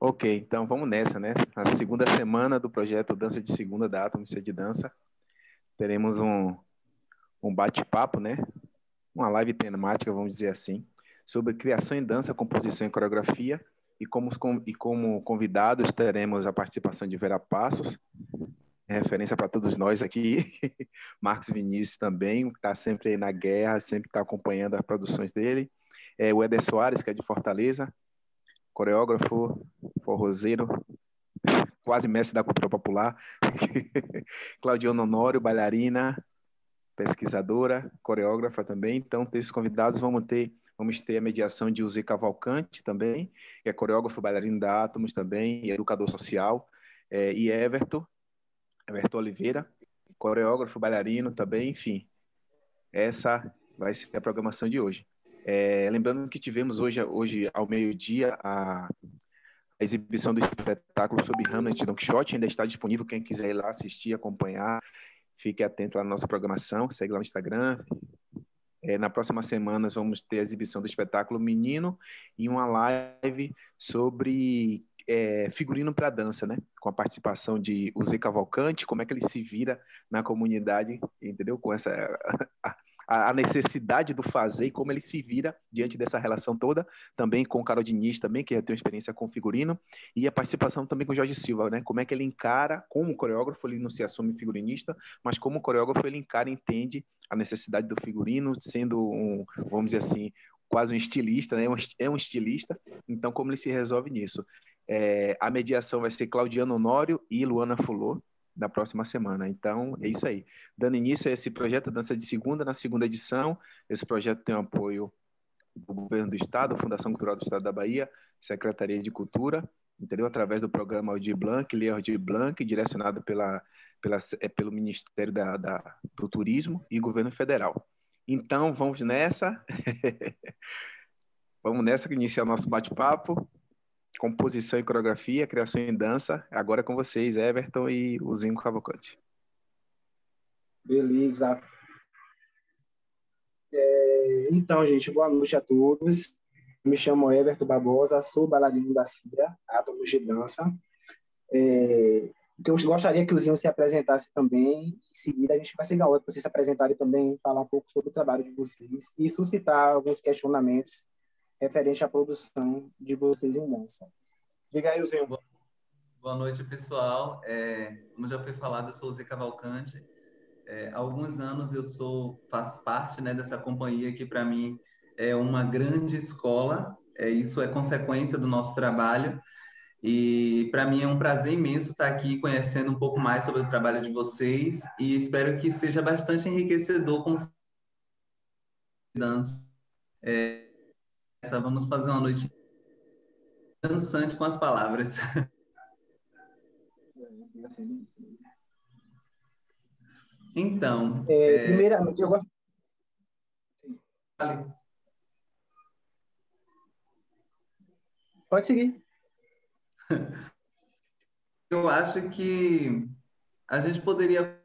Ok, então vamos nessa, né? Na segunda semana do projeto Dança de Segunda da Atom de Dança, teremos um, um bate-papo, né? Uma live temática, vamos dizer assim, sobre criação em dança, composição e coreografia. E como, e como convidados teremos a participação de Vera Passos, referência para todos nós aqui. Marcos Vinícius também, está sempre aí na guerra, sempre está acompanhando as produções dele. É, o Eder Soares, que é de Fortaleza, coreógrafo, forrozeiro, quase mestre da cultura popular. Claudiana Honório, bailarina, pesquisadora, coreógrafa também. Então, esses convidados vamos ter Vamos ter a mediação de Uzi Cavalcante também, que é coreógrafo bailarino da Átomos também, e educador social, é, e Everton, Everton Oliveira, coreógrafo, bailarino também, enfim. Essa vai ser a programação de hoje. É, lembrando que tivemos hoje, hoje ao meio-dia, a, a, exibição do espetáculo sobre Hamlet Don Quixote, ainda está disponível, quem quiser ir lá assistir, acompanhar, fique atento na nossa programação, segue lá no Instagram. É, na próxima semana nós vamos ter a exibição do espetáculo Menino e uma live sobre é, figurino para dança, né? Com a participação de Zé Cavalcante, como é que ele se vira na comunidade, entendeu? Com essa a, necessidade do fazer e como ele se vira diante dessa relação toda, também com o Carol Diniz, também, que já tem uma experiência com figurino, e a participação também com o Jorge Silva, né? Como é que ele encara, como coreógrafo, ele não se assume figurinista, mas como coreógrafo ele encara e entende a necessidade do figurino, sendo um, vamos dizer assim, quase um estilista, né? É um estilista, então como ele se resolve nisso. É, a mediação vai ser Claudiano Honório e Luana Fulô, na próxima semana. Então, é isso aí. Dando início a esse projeto Dança de Segunda, na segunda edição. Esse projeto tem o apoio do Governo do Estado, Fundação Cultural do Estado da Bahia, Secretaria de Cultura, entendeu? Através do programa Aldir Blanc, Lei Blanc, direcionado pela, pela, é, pelo Ministério da, da, do Turismo e Governo Federal. Então, vamos nessa. vamos nessa, iniciar o nosso bate-papo composição e coreografia, criação em dança. Agora é com vocês, Everton e o Zinco Cavalcante. Beleza. É, então, gente, boa noite a todos. Me chamo Everton Barbosa, sou bailarino da CIDA, Átomos de Dança. É, eu gostaria que o Zinho se apresentasse também. Em seguida, a gente vai seguir a outra para vocês se apresentarem também, falar um pouco sobre o trabalho de vocês e suscitar alguns questionamentos referente à produção de vocês em dança. Diga aí, Zinho. Boa noite, pessoal. É, como já foi falado, eu sou o Zé Cavalcante. É, há alguns anos eu sou faço parte né, dessa companhia que, para mim, é uma grande escola. É, isso é consequência do nosso trabalho. E para mim é um prazer imenso estar aqui conhecendo um pouco mais sobre o trabalho de vocês e espero que seja bastante enriquecedor com dança. É, Vamos fazer uma noite dançante com as palavras. Então. É, é... Primeiramente, eu gosto. Vale. Pode seguir. Eu acho que a gente poderia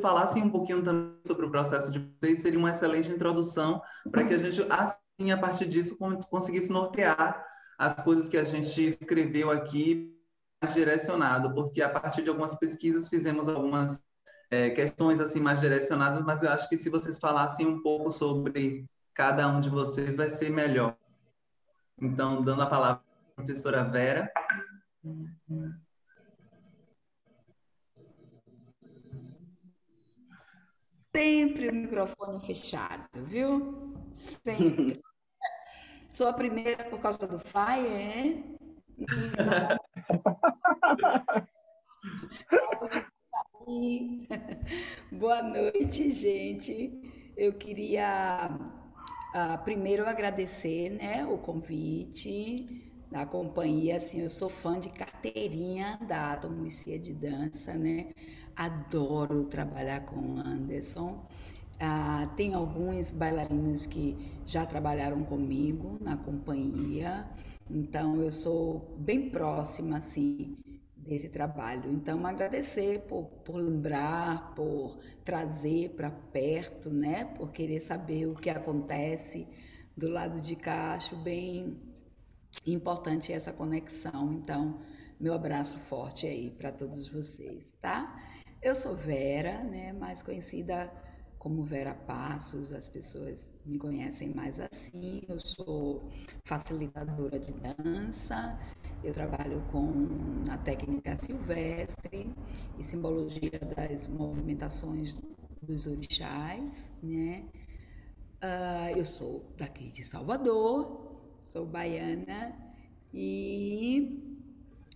falassem um pouquinho também sobre o processo de vocês, seria uma excelente introdução para que a gente, assim, a partir disso, conseguisse nortear as coisas que a gente escreveu aqui mais direcionado, porque a partir de algumas pesquisas fizemos algumas é, questões assim mais direcionadas, mas eu acho que se vocês falassem um pouco sobre cada um de vocês vai ser melhor. Então, dando a palavra à professora Vera. Sempre o microfone fechado, viu? Sempre. Sou a primeira por causa do Fire, né? Boa noite, gente. Eu queria uh, primeiro agradecer né, o convite da companhia. Assim, eu sou fã de carteirinha da Atomicia de Dança, né? Adoro trabalhar com Anderson. Ah, tem alguns bailarinos que já trabalharam comigo na companhia, então eu sou bem próxima assim desse trabalho. Então agradecer por, por lembrar, por trazer para perto, né? Por querer saber o que acontece do lado de cá, acho bem importante essa conexão. Então, meu abraço forte aí para todos vocês, tá? Eu sou Vera, né, mais conhecida como Vera Passos, as pessoas me conhecem mais assim. Eu sou facilitadora de dança, eu trabalho com a técnica silvestre e simbologia das movimentações dos orixás, né? Uh, eu sou daqui de Salvador, sou baiana e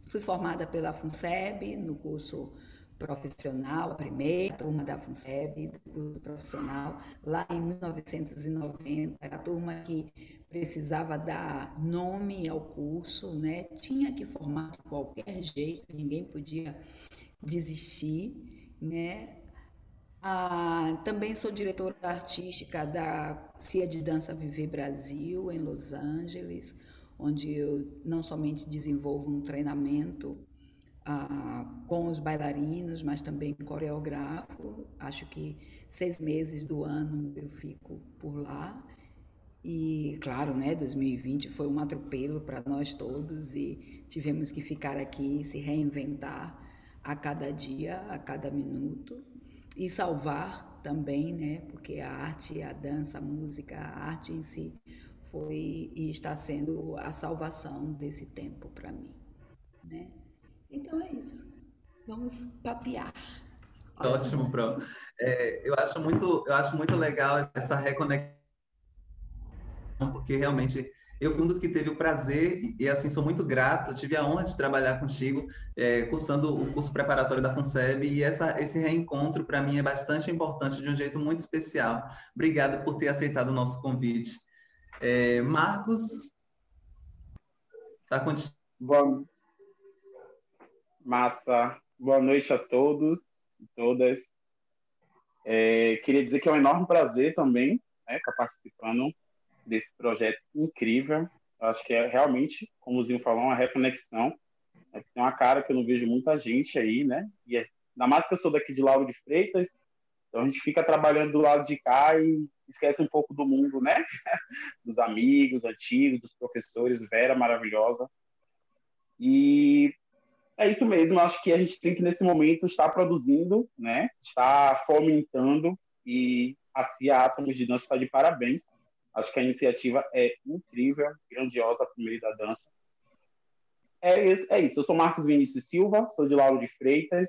fui formada pela FUNSEB no curso profissional, a primeira turma da FUNSEB, do curso profissional, lá em 1990, era a turma que precisava dar nome ao curso, né? Tinha que formar de qualquer jeito, ninguém podia desistir, né? Ah, também sou diretora artística da CIA de Dança Viver Brasil, em Los Angeles, onde eu não somente desenvolvo um treinamento ah, com os bailarinos, mas também coreógrafo. Acho que seis meses do ano eu fico por lá. E, claro, né, 2020 foi um atropelo para nós todos e tivemos que ficar aqui, se reinventar a cada dia, a cada minuto e salvar também, né, porque a arte, a dança, a música, a arte em si foi e está sendo a salvação desse tempo para mim, né? Então é isso. Vamos papear. Ótimo, Pro. É, eu acho muito, eu acho muito legal essa reconexão, porque realmente eu fui um dos que teve o prazer e, assim, sou muito grato, tive a honra de trabalhar contigo, é, cursando o curso preparatório da FUNSEB, e essa, esse reencontro, para mim, é bastante importante, de um jeito muito especial. Obrigado por ter aceitado o nosso convite. É, Marcos, está contigo. Bom, massa. Boa noite a todos e todas. É, queria dizer que é um enorme prazer também né, estar participando desse projeto incrível. Eu acho que é realmente, como o Zinho falou, uma reconexão. Né? Tem uma cara que eu não vejo muita gente aí, né? E é, ainda mais que eu sou daqui de Lauro de Freitas, então a gente fica trabalhando do lado de cá e esquece um pouco do mundo, né? dos amigos antigos, dos professores, Vera maravilhosa. E é isso mesmo, acho que a gente tem que nesse momento estar produzindo, né? Estar fomentando e a CIA Átomos de Dança está de parabéns Acho que a iniciativa é incrível, grandiosa, a primeira da dança. É é isso. Eu sou Marcos Vinícius Silva, sou de Lauro de Freitas,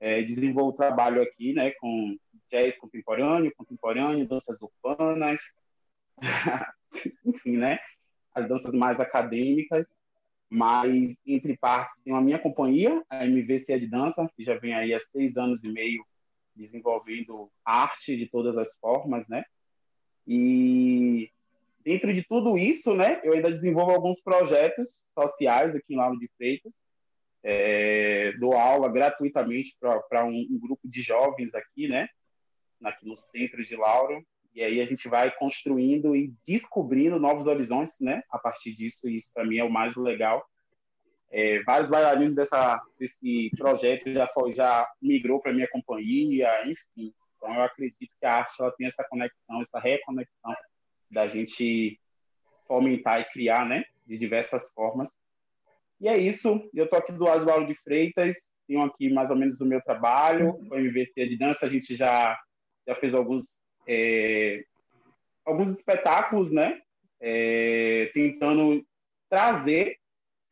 é, desenvolvo trabalho aqui né, com jazz contemporâneo, contemporâneo, danças urbanas, enfim, né, as danças mais acadêmicas, mas entre partes tenho a minha companhia, a MVC de Dança, que já vem aí há seis anos e meio desenvolvendo arte de todas as formas, né, e dentro de tudo isso, né, eu ainda desenvolvo alguns projetos sociais aqui em Lauro de Freitas. É, dou aula gratuitamente para um, um, grupo de jovens aqui, né, aqui no centro de Lauro. E aí a gente vai construindo e descobrindo novos horizontes, né, a partir disso. E isso para mim é o mais legal. É, vários bailarinos dessa, desse projeto já, já migrou para minha companhia, enfim. Então, eu acredito que a arte ela tem essa conexão, essa reconexão da gente fomentar e criar, né, de diversas formas. E é isso. Eu estou aqui do lado do de Freitas, tenho aqui mais ou menos do meu trabalho, a MVC de dança, a gente já, já fez alguns, é, alguns espetáculos, né, é, tentando trazer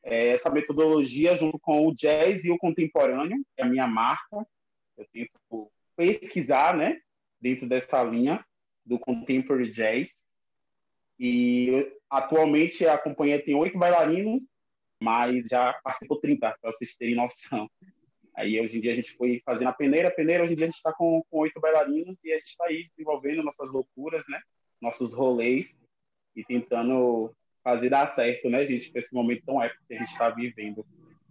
é, essa metodologia junto com o jazz e o contemporâneo, que é a minha marca. Eu tento pesquisar, né, dentro dessa linha do contemporary jazz. E atualmente a companhia tem oito bailarinos, mas já participou 30, para vocês terem noção. Aí hoje em dia a gente foi fazendo a peneira, a peneira, hoje em dia a gente está com, com oito bailarinos e a gente está aí desenvolvendo nossas loucuras, né? Nossos rolês e tentando fazer dar certo, né, gente, para esse momento tão épico que a gente está vivendo.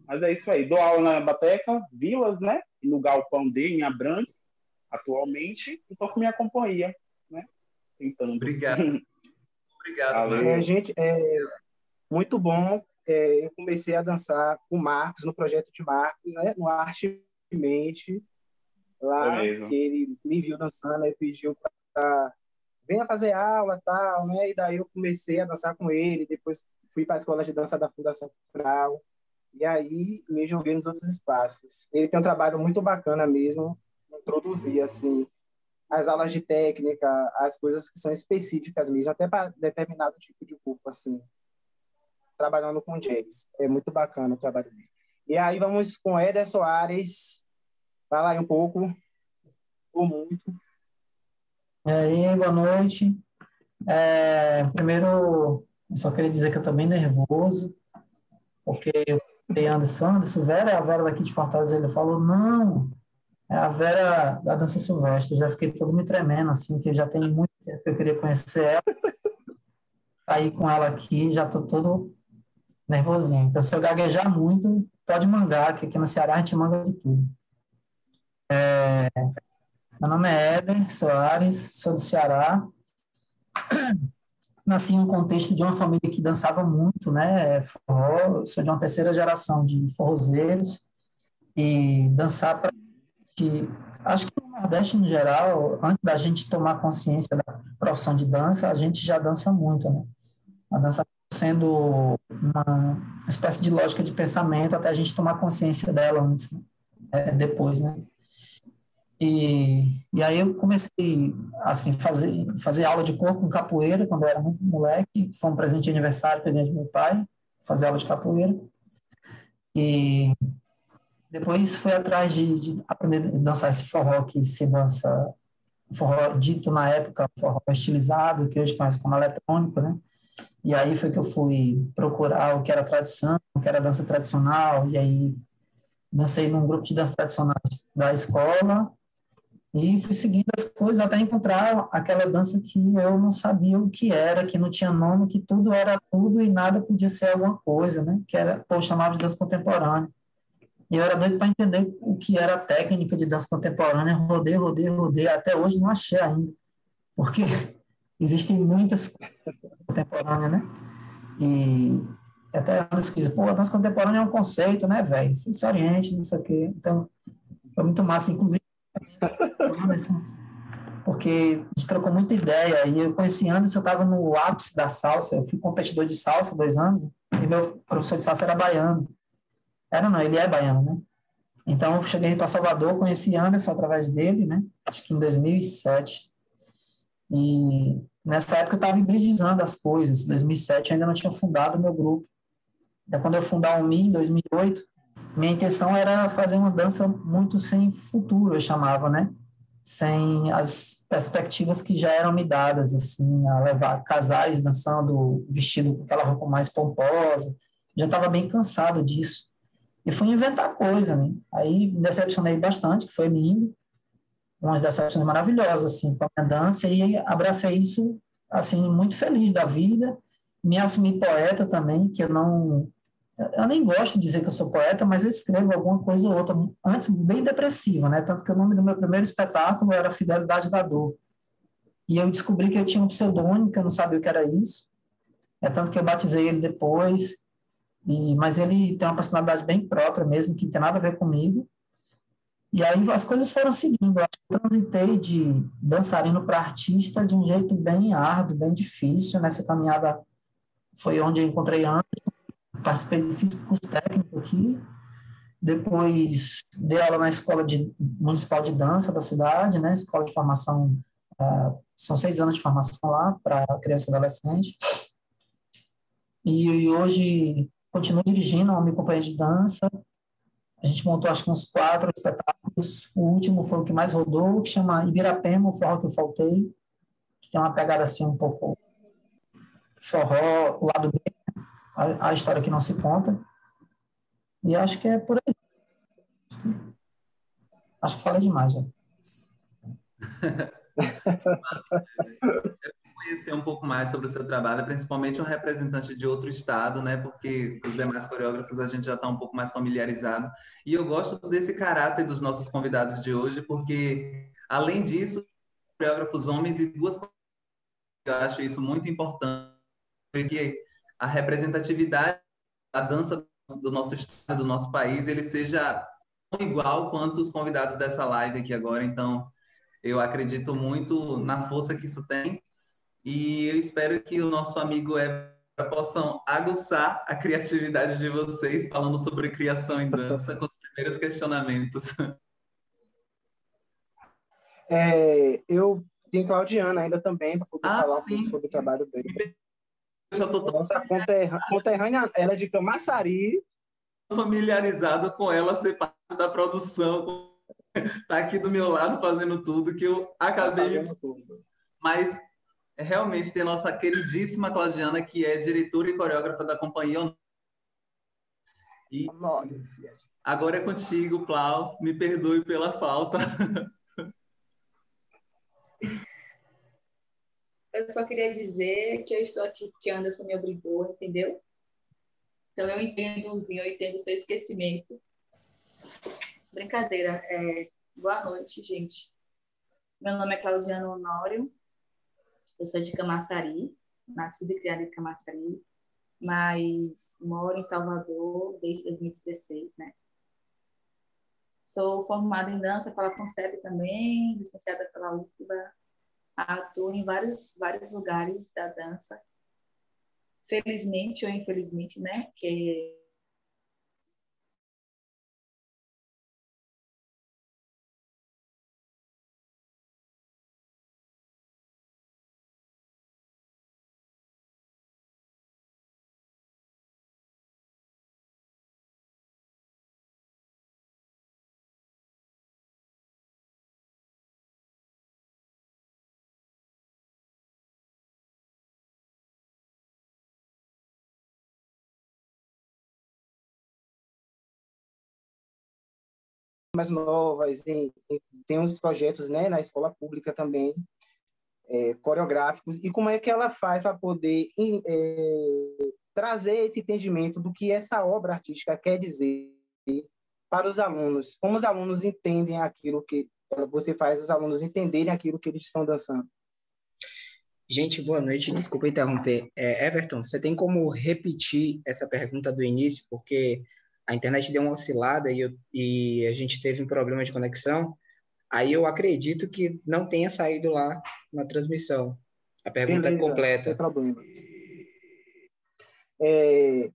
Mas é isso aí. Dou aula na Bateca, Vilas, né? E no Galpão D, em Abrantes atualmente e estou com minha companhia, né? Tentando. Obrigado. Obrigado. É, gente, é muito bom. É, eu comecei a dançar com Marcos no projeto de Marcos, né? No Arte Mente, lá é que ele me viu dançando e pediu para venha fazer aula tal, né? E daí eu comecei a dançar com ele, depois fui para a escola de dança da Fundação Cultural, e aí me joguei nos outros espaços. Ele tem um trabalho muito bacana mesmo, introduzir assim as aulas de técnica, as coisas que são específicas mesmo, até para determinado tipo de corpo, assim, trabalhando com jazz. É muito bacana o trabalho dele. E aí vamos com Éder Soares, fala aí um pouco, ou muito. E aí, boa noite. É, primeiro, eu só queria dizer que eu estou bem nervoso, porque eu falei Anderson, Anderson, Vera, a Vera daqui de Fortaleza, ele falou, não, é a Vera da dança silvestre. Já fiquei todo me tremendo, assim, que já tem muito tempo que eu queria conhecer ela. Aí com ela aqui, já tô todo nervosinho. Então, se eu gaguejar muito, pode mangar, que aqui no Ceará a gente manga de tudo. É, meu nome é Éder Soares, sou do Ceará. Nasci um contexto de uma família que dançava muito, né? Forró, sou de uma terceira geração de forrozeiros. E dançar para acho que no Nordeste, no geral, antes da gente tomar consciência da profissão de dança, a gente já dança muito, né? A dança sendo uma espécie de lógica de pensamento até a gente tomar consciência dela antes, né? é, depois, né? E, e aí eu comecei, assim, fazer fazer aula de corpo com capoeira quando eu era muito moleque, foi um presente de aniversário que eu meu pai, fazer aula de capoeira. E depois fui atrás de, de, aprender a dançar esse forró que se dança, forró dito na época, forró estilizado, que hoje conhece como eletrônico, né? E aí foi que eu fui procurar o que era tradição, o que era dança tradicional, e aí dancei num grupo de dança tradicionais da escola, e fui seguindo as coisas até encontrar aquela dança que eu não sabia o que era, que não tinha nome, que tudo era tudo e nada podia ser alguma coisa, né? Que era, pô, chamava de dança contemporânea. E eu era doido para entender o que era a técnica de dança contemporânea. Rodei, rodei, rodei. Até hoje não achei ainda. Porque existem muitas contemporâneas, né? E até antes que pô, a dança contemporânea é um conceito, né, velho? Você se oriente, não sei o quê. Então, foi muito massa. Inclusive, Anderson, porque trocou muita ideia. E eu conheci Anderson, eu estava no ápice da salsa. Eu fui competidor de salsa dois anos. E meu professor de salsa era baiano. Era não, ele é baiano, né? Então, eu cheguei para Salvador, conheci Anderson através dele, né? Acho que em 2007. E nessa época eu estava hibridizando as coisas. Em 2007 eu ainda não tinha fundado o meu grupo. Então, quando eu fundar o MI, em 2008, minha intenção era fazer uma dança muito sem futuro, eu chamava, né? Sem as perspectivas que já eram me dadas, assim, a levar casais dançando vestido com aquela roupa mais pomposa. Já estava bem cansado disso. E fui inventar coisa, né? Aí me decepcionei bastante, que foi lindo. Umas decepções maravilhosas, assim, com a minha dança. E abracei isso, assim, muito feliz da vida. Me assumi poeta também, que eu não... Eu nem gosto de dizer que eu sou poeta, mas eu escrevo alguma coisa ou outra, antes bem depressiva, né? Tanto que o nome do meu primeiro espetáculo era Fidelidade da Dor. E eu descobri que eu tinha um pseudônimo, que eu não sabia o que era isso. É tanto que eu batizei ele depois. E, mas ele tem uma personalidade bem própria mesmo, que não tem nada a ver comigo. E aí as coisas foram seguindo. Eu transitei de dançarino para artista de um jeito bem árduo, bem difícil. Nessa caminhada foi onde eu encontrei Anderson, participei de curso técnico aqui. Depois dei aula na escola de, municipal de dança da cidade, né? Escola de formação, uh, são seis anos de formação lá para criança e adolescente. E, e hoje continuo dirigindo uma minha companhia de dança. A gente montou acho que uns quatro espetáculos. O último foi o que mais rodou, que chama Ibirapema, o forró que eu faltei, que tem uma pegada assim um pouco forró, o lado B, a, a história que não se conta. E acho que é por aí. Acho que falei demais, já. conhecer um pouco mais sobre o seu trabalho, principalmente um representante de outro estado, né? Porque os demais coreógrafos a gente já está um pouco mais familiarizado. E eu gosto desse caráter dos nossos convidados de hoje, porque além disso, coreógrafos homens e duas eu acho isso muito importante, que a representatividade da dança do nosso estado, do nosso país, ele seja tão igual quanto os convidados dessa live aqui agora. Então, eu acredito muito na força que isso tem e eu espero que o nosso amigo possam aguçar a criatividade de vocês falando sobre criação em dança com os primeiros questionamentos. É, eu tenho Claudiana ainda também para poder Ah, falar sim. sobre o trabalho dele. Eu já estou Nossa conterrânea, conterrânea, ela é de Camaçari, familiarizado com ela ser parte da produção, tá aqui do meu lado fazendo tudo que eu acabei tudo. mas é, realmente tem nossa queridíssima Claudiana, que é diretora e coreógrafa da companhia. E agora é contigo, Plau. Me perdoe pela falta. Eu só queria dizer que eu estou aqui porque Anderson me obrigou, entendeu? Então eu entendo, Zinho, eu entendo o seu esquecimento. Brincadeira. É... Boa noite, gente. Meu nome é Claudiano Honório. Eu sou de Camaçari, nascida e criada em Camaçari, mas moro em Salvador desde 2016, né? Sou formada em dança pela Concep também, licenciada pela UFBA, atuo em vários, vários lugares da dança. Felizmente ou infelizmente, né? Que mais novas, em, em- tem uns projetos né, na escola pública também, é, coreográficos, e como é que ela faz para poder em- é, trazer esse entendimento do que essa obra artística quer dizer para os alunos, como os alunos entendem aquilo que você faz os alunos entenderem aquilo que eles estão dançando. Gente, boa noite. Desculpa interromper. É, Everton, você tem como repetir essa pergunta do início? Porque a internet deu uma oscilada e, eu- e a gente teve um problema de conexão. Aí eu acredito que não tenha saído lá na transmissão. A pergunta Beleza, Sem completa. problema. É,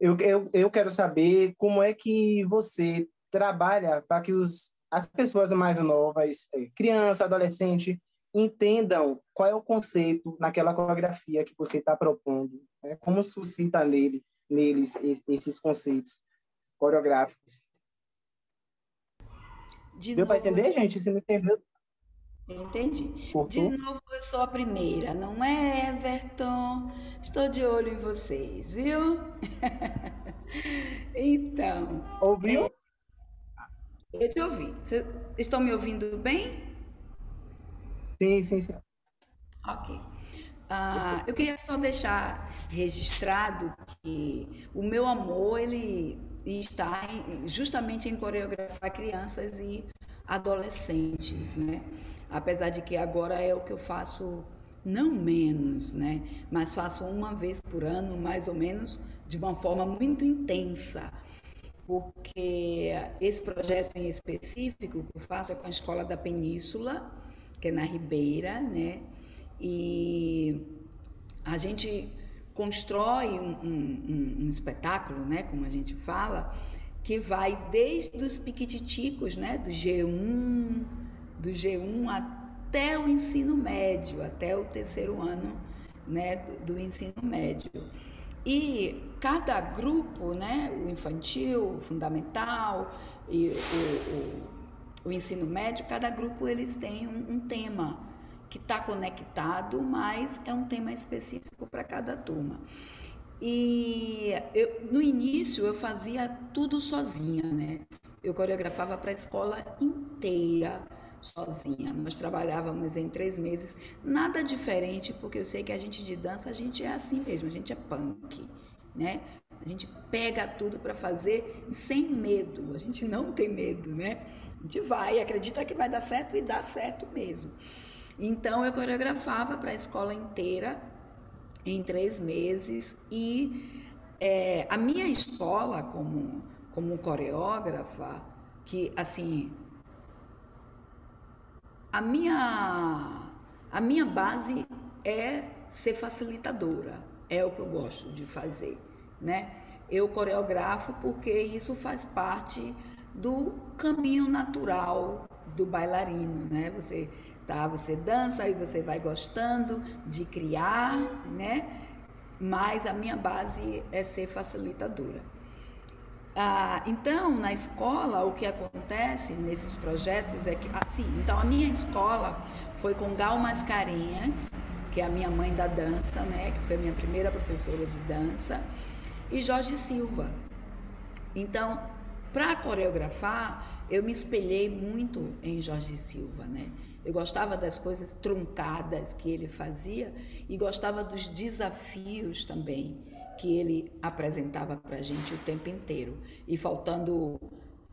eu, eu, eu quero saber como é que você trabalha para que os, as pessoas mais novas, é, criança, adolescente, entendam qual é o conceito naquela coreografia que você está propondo, né? como suscita nele, neles es- esses conceitos coreográficos. De Deu para entender, gente? Se não entendeu, Entendi. De novo, eu sou a primeira, não é, Everton? Estou de olho em vocês, viu? Então, Ouviu? eu te ouvi. Vocês estão me ouvindo bem? Sim, sim, sim. Ok. Ah, eu queria só deixar registrado que o meu amor ele está em- justamente em coreografar crianças e adolescentes, né? Apesar de que agora é o que eu faço não menos, né? Mas faço uma vez por ano, mais ou menos, de uma forma muito intensa porque esse projeto em específico que eu faço é com a Escola da Península, que é na Ribeira, né? E a gente constrói um, um- um- espetáculo, né? Como a gente fala, que vai desde os piquititicos, né? Do G1, do G1 até o ensino médio, até o terceiro ano, né? Do, do ensino médio. E cada grupo, né, o infantil, o fundamental e o, o, o ensino médio, cada grupo eles têm um, um tema que está conectado, mas é um tema específico para cada turma. E eu, no início eu fazia tudo sozinha, né? Eu coreografava para a escola inteira sozinha. Nós trabalhávamos em três meses, nada diferente, porque eu sei que a gente de dança, a gente é assim mesmo, a gente é punk, né? A gente pega tudo para fazer sem medo, a gente não tem medo, né? A gente vai, acredita que vai dar certo e dá certo mesmo. Então eu coreografava para a escola inteira em três meses e é, a minha escola como como coreógrafa que assim a minha, a minha base é ser facilitadora, é o que eu gosto de fazer, né? Eu coreografo porque isso faz parte do caminho natural do bailarino, né? Você tá, você dança e você vai gostando de criar, né? Mas a minha base é ser facilitadora. Ah, então, na escola, o que acontece nesses projetos é que, assim, então a minha escola foi com Gal Mascarenhas, que é a minha mãe da dança, né, que foi a minha primeira professora de dança, e Jorge Silva. Então, para coreografar, eu me espelhei muito em Jorge Silva, né? Eu gostava das coisas truncadas que ele fazia e gostava dos desafios também que ele apresentava para a gente o tempo inteiro. E faltando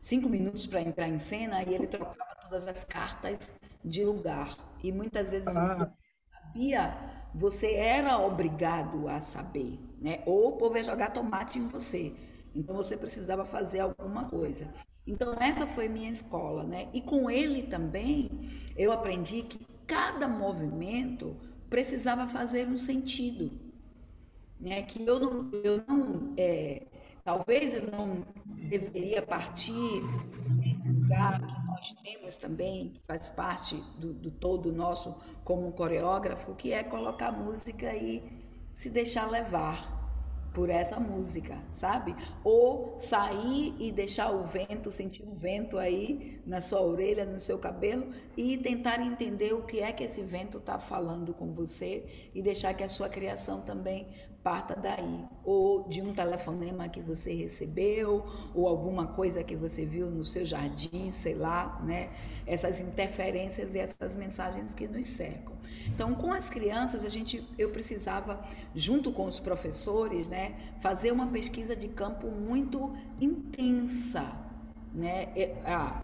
cinco minutos para entrar em cena, e ele trocava todas as cartas de lugar. E muitas vezes ah. você sabia, você era obrigado a saber, né? Ou o povo ia jogar tomate em você. Então você precisava fazer alguma coisa. Então essa foi minha escola, né? E com ele também eu aprendi que cada movimento precisava fazer um sentido né? Que eu não, eu não é, talvez eu não deveria partir lugar que nós temos também, que faz parte do, do todo nosso como coreógrafo, que é colocar música e se deixar levar por essa música, sabe? Ou sair e deixar o vento, sentir o vento aí na sua orelha, no seu cabelo e tentar entender o que é que esse vento está falando com você e deixar que a sua criação também parta daí, ou de um telefonema que você recebeu, ou alguma coisa que você viu no seu jardim, sei lá, né? Essas interferências e essas mensagens que nos cercam. Então, com as crianças, a gente, eu precisava, junto com os professores, né, fazer uma pesquisa de campo muito intensa, né? Ah,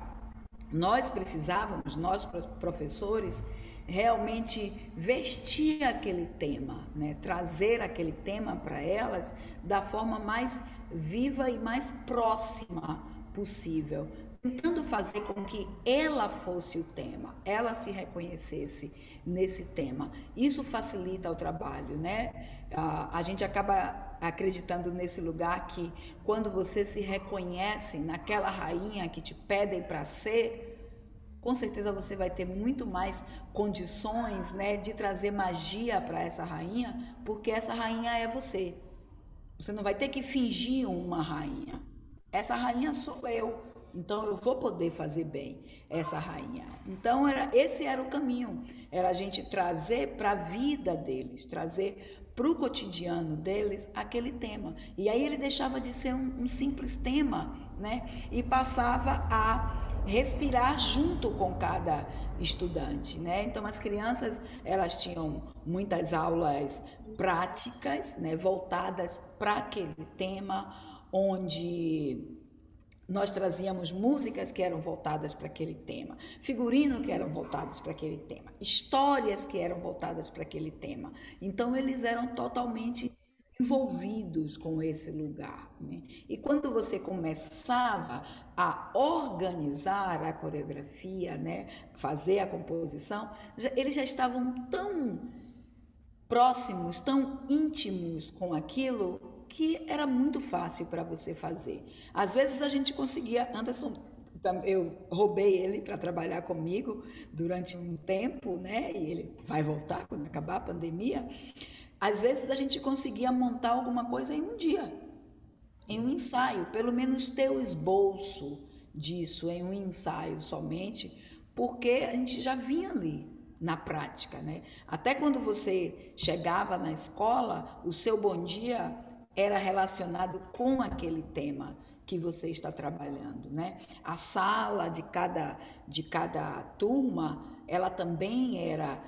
nós precisávamos, nós professores, realmente vestir aquele tema, né? trazer aquele tema para elas da forma mais viva e mais próxima possível, tentando fazer com que ela fosse o tema, ela se reconhecesse nesse tema. Isso facilita o trabalho, né? A, gente acaba acreditando nesse lugar que quando você se reconhece naquela rainha que te pedem para ser, com certeza você vai ter muito mais condições né, de trazer magia para essa rainha, porque essa rainha é você. Você não vai ter que fingir uma rainha. Essa rainha sou eu. Então eu vou poder fazer bem essa rainha. Então era, esse era o caminho. Era a gente trazer para a vida deles, trazer para o cotidiano deles aquele tema. E aí ele deixava de ser um, um simples tema, né? E passava a respirar junto com cada estudante, né? Então as crianças elas tinham muitas aulas práticas, né, voltadas para aquele tema, onde nós trazíamos músicas que eram voltadas para aquele tema, figurino que eram voltados para aquele tema, histórias que eram voltadas para aquele tema. Então eles eram totalmente envolvidos com esse lugar. Né? E quando você começava a organizar a coreografia, né, fazer a composição, já, eles já estavam tão próximos, tão íntimos com aquilo que era muito fácil para você fazer. Às vezes a gente conseguia, Anderson, eu roubei ele para trabalhar comigo durante um tempo, né? E ele vai voltar quando acabar a pandemia. Às vezes a gente conseguia montar alguma coisa em um dia, em um ensaio, pelo menos ter o esboço disso em um ensaio somente, porque a gente já vinha ali na prática, né? Até quando você chegava na escola, o seu bom dia era relacionado com aquele tema que você está trabalhando, né? A sala de cada de cada turma, ela também era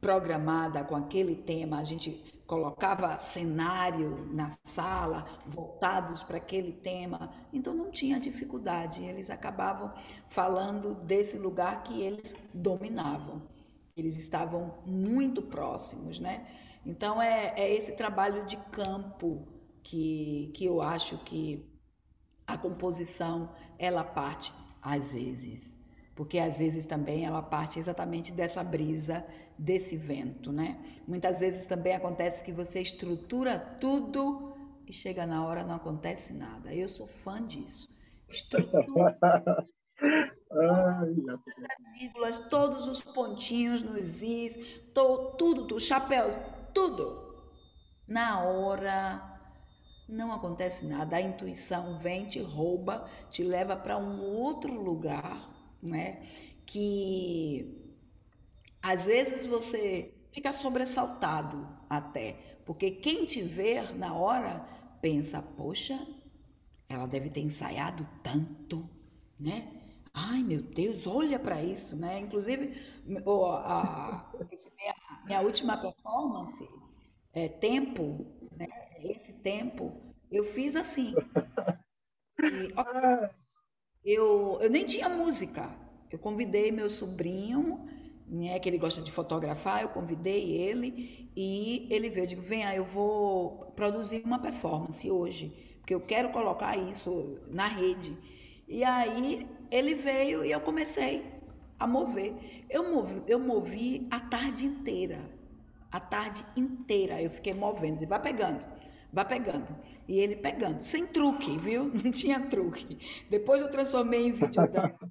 programada com aquele tema, a gente colocava cenário na sala voltados para aquele tema, então não tinha dificuldade, eles acabavam falando desse lugar que eles dominavam, eles estavam muito próximos, né? Então é, é esse trabalho de campo que, que eu acho que a composição ela parte às vezes porque às vezes também ela parte exatamente dessa brisa, desse vento, né? Muitas vezes também acontece que você estrutura tudo e chega na hora não acontece nada. Eu sou fã disso. Estrutura todas as vírgulas, todos os pontinhos nos is, to, tudo, tudo, chapéus, tudo. Na hora não acontece nada, a intuição vem, te rouba, te leva para um outro lugar, né? Que às vezes você fica sobressaltado até, porque quem te ver na hora pensa, poxa, ela deve ter ensaiado tanto, né? Ai, meu Deus, olha para isso, né? Inclusive, a, minha, minha última performance, é, tempo, né? esse tempo, eu fiz assim. E, ó, eu, eu nem tinha música. Eu convidei meu sobrinho, né, que ele gosta de fotografar, eu convidei ele e ele veio. Eu digo, venha, eu vou produzir uma performance hoje, porque eu quero colocar isso na rede. E aí ele veio e eu comecei a mover. Eu movi, eu movi a tarde inteira a tarde inteira eu fiquei movendo. Ele vai pegando, vai pegando. E ele pegando, sem truque, viu? Não tinha truque. Depois eu transformei em vídeo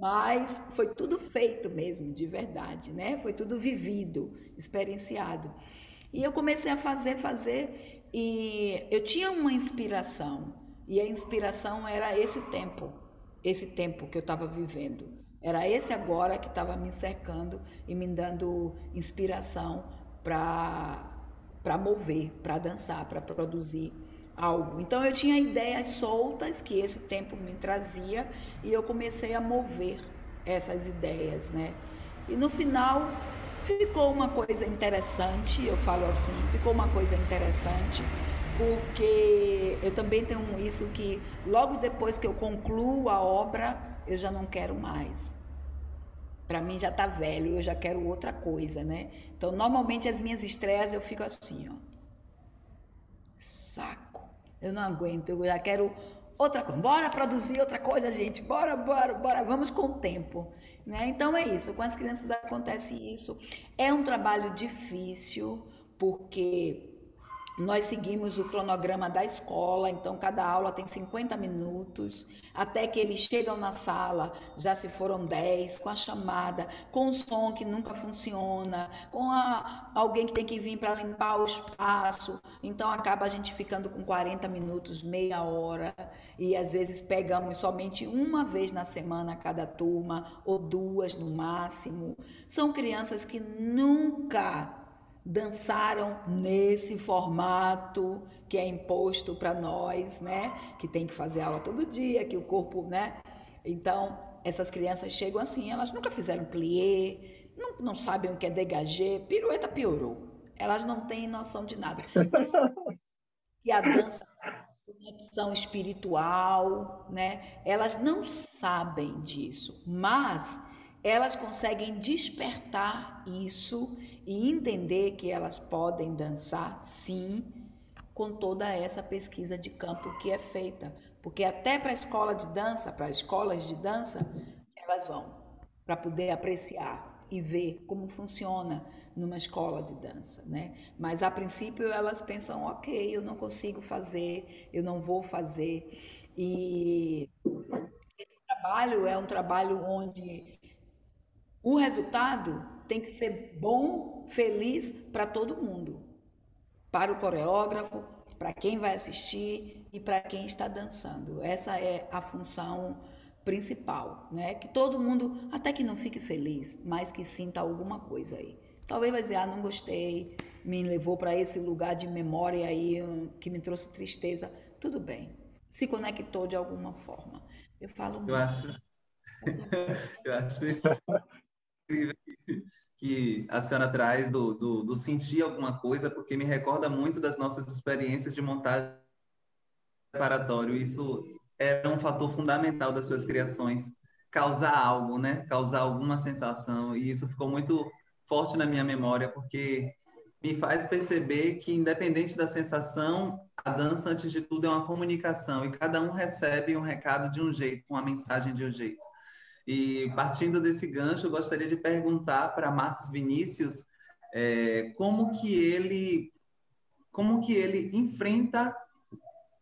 Mas foi tudo feito mesmo, de verdade, né? Foi tudo vivido, experienciado. E eu comecei a fazer, fazer, e eu tinha uma inspiração. E a inspiração era esse tempo, esse tempo que eu estava vivendo. Era esse agora que estava me cercando e me dando inspiração para mover, para dançar, para produzir algo. Então eu tinha ideias soltas que esse tempo me trazia e eu comecei a mover essas ideias, né? E no final ficou uma coisa interessante, eu falo assim, ficou uma coisa interessante, porque eu também tenho isso que logo depois que eu concluo a obra, eu já não quero mais. Para mim já está velho, eu já quero outra coisa, né? Então, normalmente as minhas estreias eu fico assim, ó. Saco. Eu não aguento, eu já quero outra coisa. Bora produzir outra coisa, gente. Bora, bora, bora. Vamos com o tempo. Né? Então é isso. Com as crianças acontece isso. É um trabalho difícil, porque nós seguimos o cronograma da escola, então cada aula tem 50 minutos, até que eles chegam na sala, já se foram 10, com a chamada, com o som que nunca funciona, com a, alguém que tem que vir para limpar o espaço, então acaba a gente ficando com 40 minutos, meia hora, e às vezes pegamos somente uma vez na semana cada turma, ou duas no máximo. São crianças que nunca dançaram nesse formato que é imposto para nós, né? Que tem que fazer aula todo dia, que o corpo, né? Então, essas crianças chegam assim, elas nunca fizeram plié, não, não sabem o que é dégagé, pirueta piorou. Elas não têm noção de nada. E a dança conexão espiritual, né? Elas não sabem disso, mas elas conseguem despertar isso e entender que elas podem dançar sim, com toda essa pesquisa de campo que é feita. Porque até para a escola de dança, para as escolas de dança, elas vão para poder apreciar e ver como funciona numa escola de dança, né? Mas a princípio elas pensam, ok, eu não consigo fazer, eu não vou fazer. E esse trabalho é um trabalho onde o resultado tem que ser bom, feliz para todo mundo. Para o coreógrafo, para quem vai assistir e para quem está dançando. Essa é a função principal, né? Que todo mundo, até que não fique feliz, mas que sinta alguma coisa aí. Talvez vai dizer, ah, não gostei, me levou para esse lugar de memória aí que me trouxe tristeza. Tudo bem. Se conectou de alguma forma. Eu falo. Eu acho. Eu acho isso incrível que a senhora traz do, do, do, sentir alguma coisa, porque me recorda muito das nossas experiências de montagem preparatório. Isso era um fator fundamental das suas criações, causar algo, né? Causar alguma sensação. E isso ficou muito forte na minha memória, porque me faz perceber que, independente da sensação, a dança, antes de tudo, é uma comunicação e cada um recebe um recado de um jeito, uma mensagem de um jeito. E partindo desse gancho, eu gostaria de perguntar para Marcos Vinícius é, como que ele como que ele enfrenta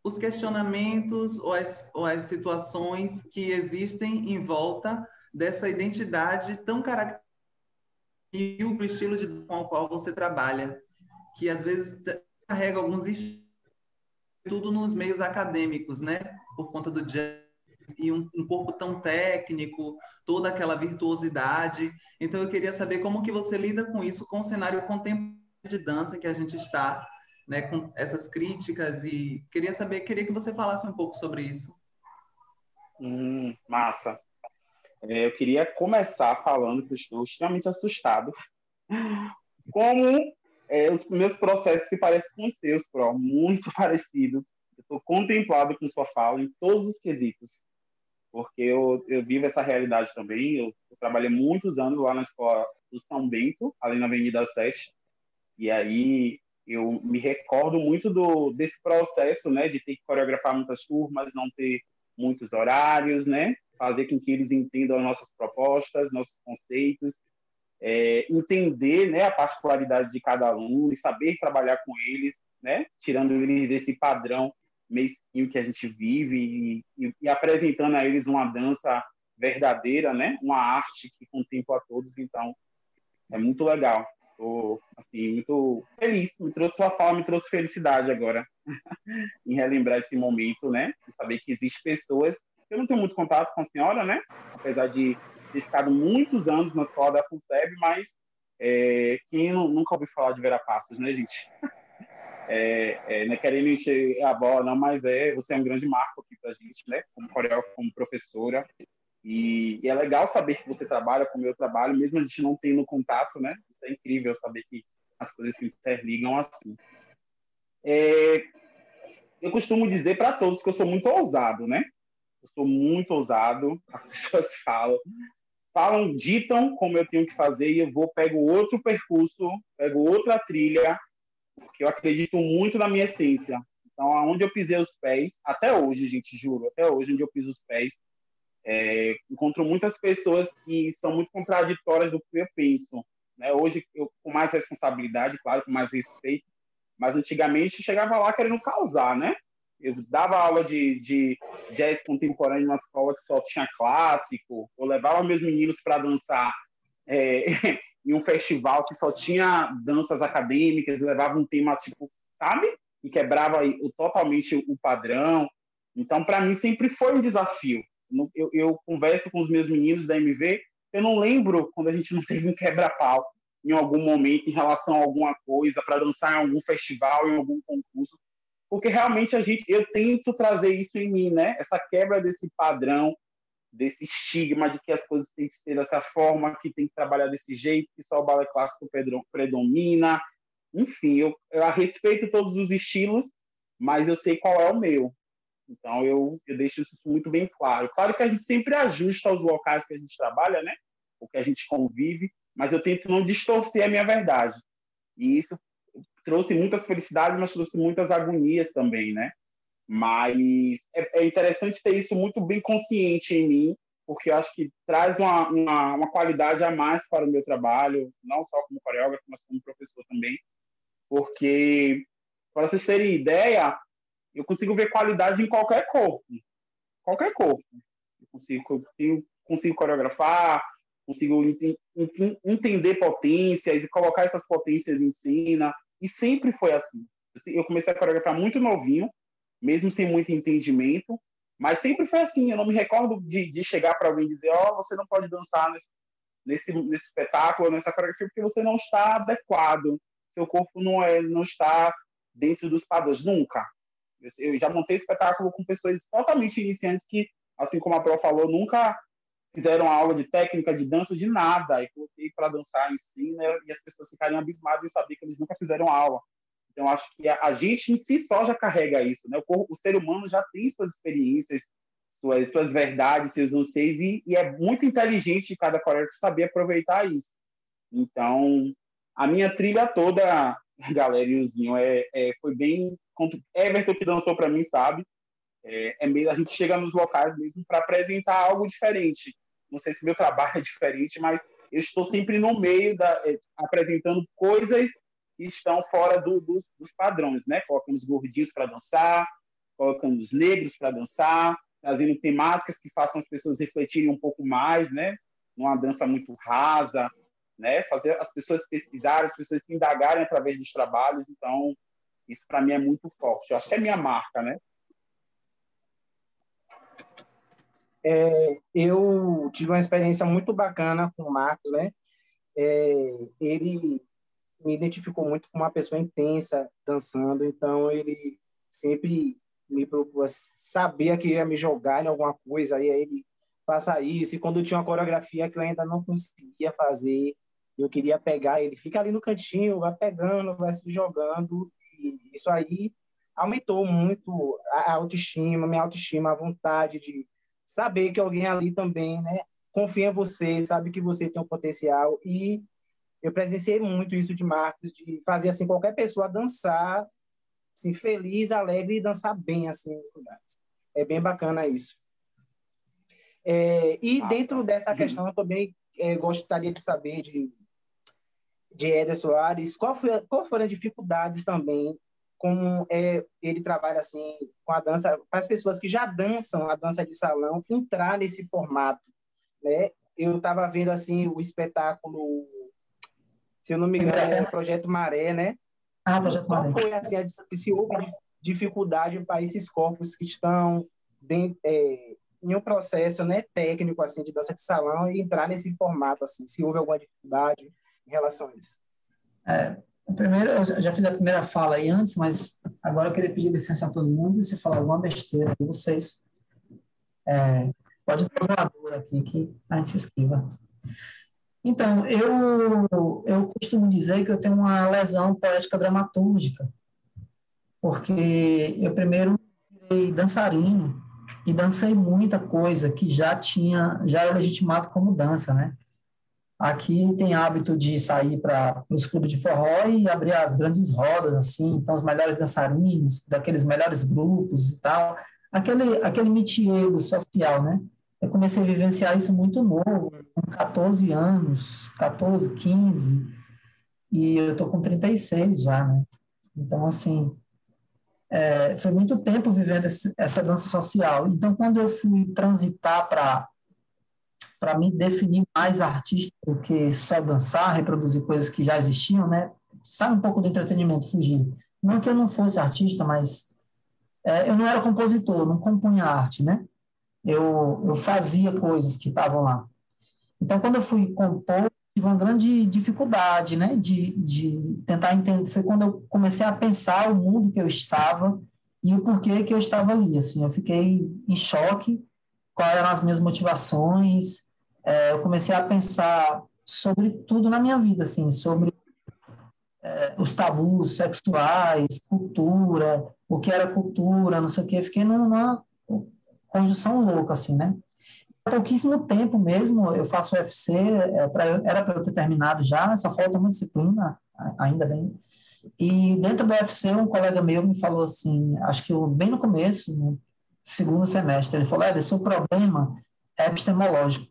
os questionamentos ou as, ou as situações que existem em volta dessa identidade tão característica e o estilo de com o qual você trabalha, que às vezes carrega alguns tudo nos meios acadêmicos, né? Por conta do e um, um, corpo tão técnico, toda aquela virtuosidade. Então eu queria saber como que você lida com isso, com o cenário contemporâneo de dança que a gente está, né? Com essas críticas e queria saber, queria que você falasse um pouco sobre isso. Hum, massa. É, eu queria começar falando que estou extremamente assustado. Como é, os meus processos se parecem com os seus, Pro, muito parecidos. Eu estou contemplado com sua fala em todos os quesitos, porque eu, eu vivo essa realidade também. Eu, eu trabalhei muitos anos lá na escola do São Bento, ali na Avenida 7, e aí eu me recordo muito do, desse processo, né, de ter que coreografar muitas turmas, não ter muitos horários, né, fazer com que eles entendam as nossas propostas, nossos conceitos, é, entender né, a particularidade de cada aluno e saber trabalhar com eles, né, tirando eles desse padrão mesquinho que a gente vive e, e, apresentando a eles uma dança verdadeira, né, uma arte que contempla a todos. Então, é muito legal. Estou assim, muito feliz. Me trouxe uma fala, me trouxe felicidade agora em relembrar esse momento, né, saber que existem pessoas eu não tenho muito contato com a senhora, né? Apesar de ter ficado muitos anos na escola da FUNSEB, mas é, quem nunca ouviu falar de Vera Passos, né, gente? É, é, não é querendo encher a bola, não, mas é, você é um grande marco aqui pra gente, né? Como coreógrafa, como professora. E, e, é legal saber que você trabalha como eu trabalho, mesmo a gente não tendo contato, né? Isso é incrível saber que as coisas se interligam assim. É, eu costumo dizer para todos que eu sou muito ousado, né? eu sou muito ousado, as pessoas falam, falam, ditam como eu tenho que fazer e eu vou, pego outro percurso, pego outra trilha, porque eu acredito muito na minha essência. Então, aonde eu pisei os pés, até hoje, gente, juro, até hoje, onde eu piso os pés, é, encontro muitas pessoas que são muito contraditórias do que eu penso. Né? Hoje, eu com mais responsabilidade, claro, com mais respeito, mas antigamente chegava lá querendo causar, né? Eu dava aula de, de jazz contemporâneo numa escola que só tinha clássico. Eu levava meus meninos para dançar é, em um festival que só tinha danças acadêmicas. Levava um tema tipo, sabe? E quebrava totalmente o padrão. Então, para mim, sempre foi um desafio. Eu, eu, converso com os meus meninos da MV, eu não lembro quando a gente não teve um quebra-pau em algum momento em relação a alguma coisa, para dançar em algum festival, em algum concurso porque realmente a gente, eu tento trazer isso em mim, né? Essa quebra desse padrão, desse estigma de que as coisas têm que ser dessa forma, que tem que trabalhar desse jeito, que só o balé clássico predomina. Enfim, eu, eu respeito todos os estilos, mas eu sei qual é o meu. Então eu, eu deixo isso muito bem claro. Claro que a gente sempre ajusta aos locais que a gente trabalha, né? O que a gente convive, mas eu tento não distorcer a minha verdade. E isso trouxe muitas felicidades, mas trouxe muitas agonias também, né? Mas é, é interessante ter isso muito bem consciente em mim, porque eu acho que traz uma, uma, uma, qualidade a mais para o meu trabalho, não só como coreógrafo, mas como professor também. Porque, para vocês terem ideia, eu consigo ver qualidade em qualquer corpo. Qualquer corpo. Eu consigo, eu consigo coreografar, consigo ent entender potências e colocar essas potências em cena, e sempre foi assim. Eu comecei a coreografar muito novinho, mesmo sem muito entendimento, mas sempre foi assim. Eu não me recordo de, de chegar para alguém e dizer: Ó, oh, você não pode dançar nesse, nesse, nesse espetáculo, nessa coreografia, porque você não está adequado. Seu corpo não, é, não está dentro dos padrões. Nunca. Eu, eu já montei espetáculo com pessoas totalmente iniciantes que, assim como a Pro falou, nunca fizeram aula de técnica de dança de nada e coloquei para dançar em né, e as pessoas ficarem abismadas em saber que eles nunca fizeram aula. Então acho que a, gente em si só já carrega isso, né? O, corpo, o ser humano já tem suas experiências, suas suas verdades, seus anseios e, e é muito inteligente de cada coreógrafo saber aproveitar isso. Então a minha trilha toda, galera, é, é, foi bem Everton que dançou para mim sabe é, é meio a gente chega nos locais mesmo para apresentar algo diferente não sei se meu trabalho é diferente, mas eu estou sempre no meio da é, apresentando coisas estão fora do, dos, padrões, né? Colocando os gordinhos para dançar, colocando os negros para dançar, trazendo temáticas que façam as pessoas refletirem um pouco mais, né? Uma dança muito rasa, né? Fazer as pessoas pesquisarem, as pessoas se indagarem através dos trabalhos. Então, isso para mim é muito forte. Eu acho que é minha marca, né? É, eu tive uma experiência muito bacana com o Marcos, né? É, ele me identificou muito como uma pessoa intensa dançando, então ele sempre me procura, sabia que ia me jogar em alguma coisa, aí ele faça isso, e quando tinha uma coreografia que eu ainda não conseguia fazer, eu queria pegar ele, fica ali no cantinho, vai pegando, vai se jogando, e isso aí aumentou muito a autoestima, minha autoestima, a vontade de saber que alguém ali também, né, confia em você, sabe que você tem um potencial e eu presenciei muito isso de Marcos, de fazer assim qualquer pessoa dançar assim, feliz, alegre e dançar bem assim nos lugares. É bem bacana isso. É, e ah, dentro dessa questão, eu também é, gostaria de saber de, de Éder Soares, qual, foi, qual foram as dificuldades também, como é, ele trabalha assim com a dança, para as pessoas que já dançam a dança de salão, entrar nesse formato, né? Eu estava vendo assim o espetáculo, se eu não me engano, é o Projeto Maré, né? Ah, Projeto Qual foi assim, a, se houve dificuldade para esses corpos que estão dentro, é, em um processo né, técnico assim de dança de salão e entrar nesse formato assim, se houve alguma dificuldade em relação a isso? É, primeiro, eu já fiz a primeira fala aí antes, mas agora eu queria pedir licença a todo mundo e se falar alguma besteira de vocês, é, pode ter voador aqui que a gente se esquiva. Então, eu, eu costumo dizer que eu tenho uma lesão poética dramatúrgica, porque eu primeiro virei dançarino e dancei muita coisa que já tinha, já era legitimado como dança, né? Aqui tem hábito de sair para os clubes de forró e abrir as grandes rodas, assim, então os melhores dançarinos, daqueles melhores grupos e tal, aquele, aquele métier social, né? Eu comecei a vivenciar isso muito novo, com 14 anos, 14, 15, e eu tô com 36 já, né? Então, assim, é, foi muito tempo vivendo esse, essa dança social. Então, quando eu fui transitar para para me definir mais artista do que só dançar, reproduzir coisas que já existiam, né? Sabe um pouco do entretenimento, fugir. Não que eu não fosse artista, mas é, eu não era compositor, não compunha arte, né? Eu, eu fazia coisas que estavam lá. Então, quando eu fui compor, tive uma grande dificuldade, né, de, de tentar entender. Foi quando eu comecei a pensar o mundo que eu estava e o porquê que eu estava ali. Assim, eu fiquei em choque. Quais eram as minhas motivações? É, eu comecei a pensar sobre tudo na minha vida, assim, sobre é, os tabus sexuais, cultura, o que era cultura, não sei o quê. Fiquei numa conjunção louca, assim, né? Pouquíssimo tempo mesmo, eu faço UFC, é, pra, era para eu ter terminado já, só falta uma disciplina, ainda bem. E dentro do UFC, um colega meu me falou assim, acho que eu, bem no começo, no segundo semestre, ele falou, Ed, seu problema é epistemológico.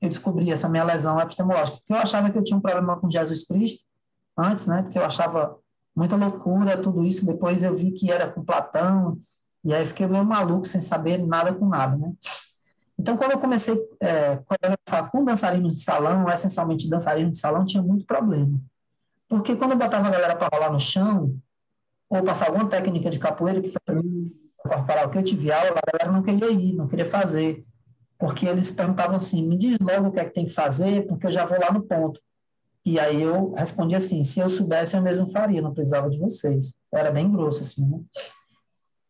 Eu descobri essa minha lesão epistemológica, porque eu achava que eu tinha um problema com Jesus Cristo, antes, né, porque eu achava muita loucura tudo isso, depois eu vi que era com Platão, e aí fiquei meio maluco, sem saber nada com nada, né? Então, quando eu comecei é, a coreografar com dançarinos de salão, essencialmente dançarinos de salão, tinha muito problema. Porque quando eu botava a galera para rolar no chão, ou passar alguma técnica de capoeira, que foi para mim corporal que eu tive aula, a galera não queria ir, não queria fazer. Porque eles perguntavam assim, me diz logo o que é que tem que fazer, porque eu já vou lá no ponto. E aí eu respondi assim, se eu soubesse, eu mesmo faria, não precisava de vocês. Eu era bem grosso, assim, né?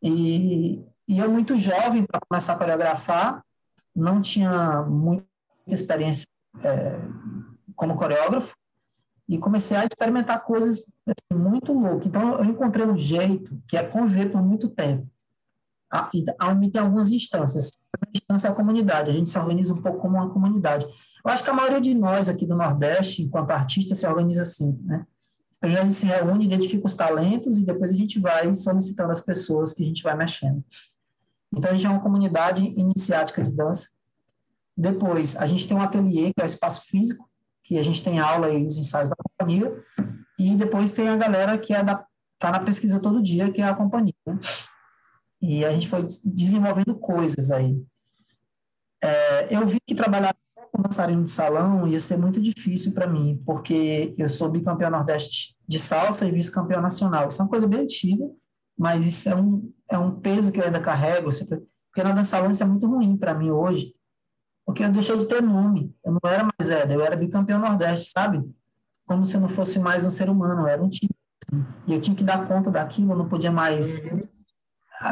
E, e eu, muito jovem, para começar a coreografar, não tinha muita experiência é, como coreógrafo, e comecei a experimentar coisas assim, muito loucas. Então, eu encontrei um jeito que é conviver por muito tempo. Em algumas instâncias. A instância é a comunidade, a gente se organiza um pouco como uma comunidade. Eu acho que a maioria de nós aqui do Nordeste, enquanto artista, se organiza assim, né? A gente se reúne, identifica os talentos e depois a gente vai solicitando as pessoas que a gente vai mexendo. Então a gente é uma comunidade iniciática de dança. Depois, a gente tem um ateliê, que é o espaço físico, que a gente tem aula e os ensaios da companhia. E depois tem a galera que é tá na pesquisa todo dia, que é a companhia. Né? E a gente foi desenvolvendo coisas aí. É, eu vi que trabalhar só com dançarino de salão ia ser muito difícil para mim, porque eu sou bicampeão nordeste de salsa e vice-campeão nacional. Isso é uma coisa bem antiga, mas isso é um, é um peso que eu ainda carrego, porque na dança salão isso é muito ruim para mim hoje, porque eu deixei de ter nome. Eu não era mais Éder, eu era bicampeão nordeste, sabe? Como se eu não fosse mais um ser humano, eu era um time. Assim, e eu tinha que dar conta daquilo, eu não podia mais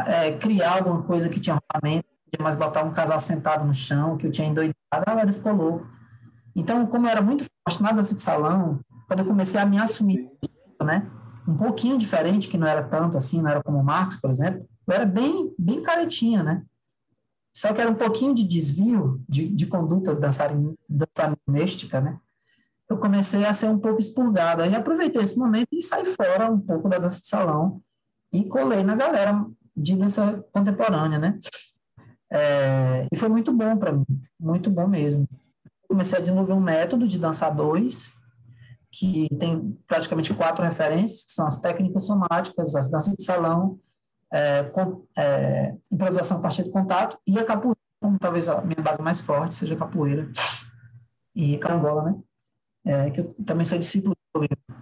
é, criar alguma coisa que tinha rolamento, podia mais botar um casal sentado no chão, que eu tinha endoidado, a galera ficou louco. Então, como eu era muito forte na dança de salão, quando eu comecei a me assumir, né, um pouquinho diferente, que não era tanto assim, não era como o Marcos, por exemplo, eu era bem, bem caretinha, né? Só que era um pouquinho de desvio de, de conduta dançarinística, né? Eu comecei a ser um pouco expurgado. Aí aproveitei esse momento e saí fora um pouco da dança de salão e colei na galera de dança contemporânea, né? É, e foi muito bom para mim, muito bom mesmo. Comecei a desenvolver um método de dança dois, que tem praticamente quatro referências, que são as técnicas somáticas, as danças de salão, é, com, é, improvisação a partir de contato e a capoeira, como talvez a minha base mais forte seja a capoeira e carangola, né? É, que eu também sou discípulo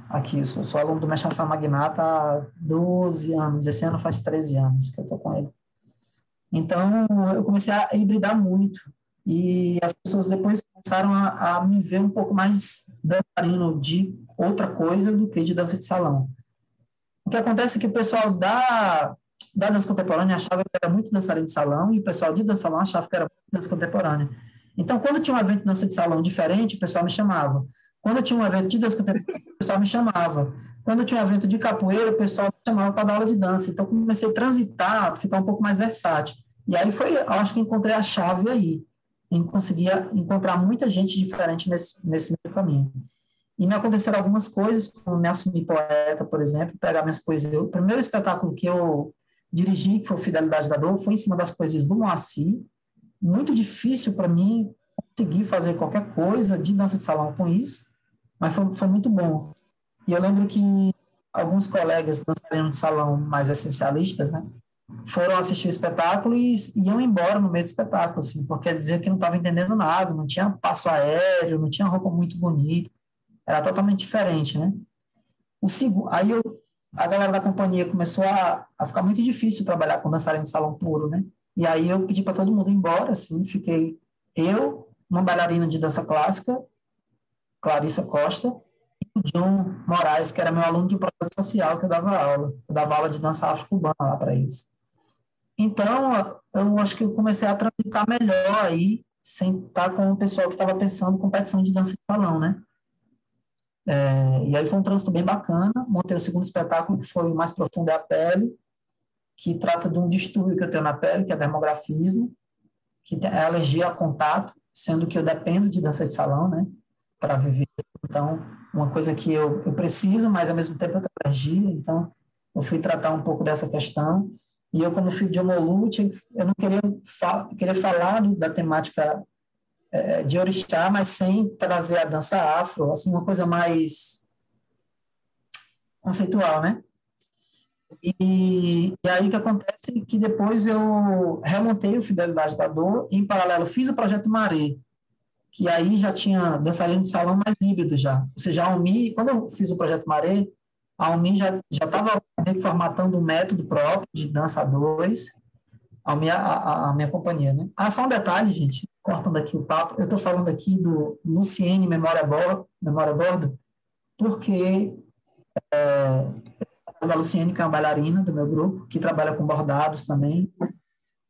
aqui, sou, sou aluno do mestre Rafael Magnata há 12 anos, esse ano faz 13 anos que eu estou com ele. Então, eu comecei a hibridar muito, e as pessoas depois começaram a, a me ver um pouco mais dançarino de outra coisa do que de dança de salão. O que acontece é que o pessoal da, da dança contemporânea achava que era muito dançarino de salão e o pessoal de dança salão achava que era muito dança contemporânea. Então, quando tinha um evento de dança de salão diferente, o pessoal me chamava. Quando tinha um evento de dança contemporânea, o pessoal me chamava. Quando tinha um evento de capoeira, o pessoal me chamava para dar aula de dança. Então, comecei a transitar, ficar um pouco mais versátil. E aí foi, acho que encontrei a chave aí, em conseguir encontrar muita gente diferente nesse, nesse caminho. E me aconteceram algumas coisas, como me assumir poeta, por exemplo, pegar minhas poesias. O primeiro espetáculo que eu dirigi, que foi Fidelidade da Dor, foi em cima das poesias do Moacir. Muito difícil para mim conseguir fazer qualquer coisa de dança de salão com isso, mas foi, foi muito bom. E eu lembro que alguns colegas dançarinos de salão mais essencialistas, né, foram assistir o espetáculo e iam embora no meio do espetáculo, assim, porque dizer que não estava entendendo nada, não tinha passo aéreo, não tinha roupa muito bonita, era totalmente diferente, né? O segundo, aí eu, a galera da companhia começou a, a ficar muito difícil trabalhar com dançarino de salão puro, né? E aí eu pedi para todo mundo ir embora, assim, fiquei eu, uma bailarina de dança clássica, Clarissa Costa, e o John Moraes, que era meu aluno de projeto social, que eu dava aula. Eu dava aula de dança afro-cubana lá para eles. Então, eu acho que eu comecei a transitar melhor aí, sem estar com o pessoal que estava pensando competição de dança de salão, né? É, e aí foi um trânsito bem bacana. Montei o segundo espetáculo, que foi Mais Profundo é a Pele, que trata de um distúrbio que eu tenho na pele, que é dermografismo, que é alergia a contato, sendo que eu dependo de dança de salão, né, para viver. Então, uma coisa que eu, eu preciso, mas ao mesmo tempo eu tenho alergia, então eu fui tratar um pouco dessa questão. E eu, como filho de Omolu, eu não queria, fa queria falar da temática é, de orixá, mas sem trazer a dança afro, assim, uma coisa mais conceitual, né? E, e aí o que acontece é que depois eu remontei o Fidelidade da Dor e, em paralelo, fiz o Projeto Maré, que aí já tinha dançarino de salão mais híbrido já. Ou seja, a UMI, quando eu fiz o Projeto Maré, a UMI já estava formatando um método próprio de dança a a minha, a, a, minha companhia, né? Ah, só um detalhe, gente, cortando aqui o papo, eu estou falando aqui do Luciene Memória Bordo, Memória Bordo porque é, da Luciene, que é uma bailarina do meu grupo, que trabalha com bordados também,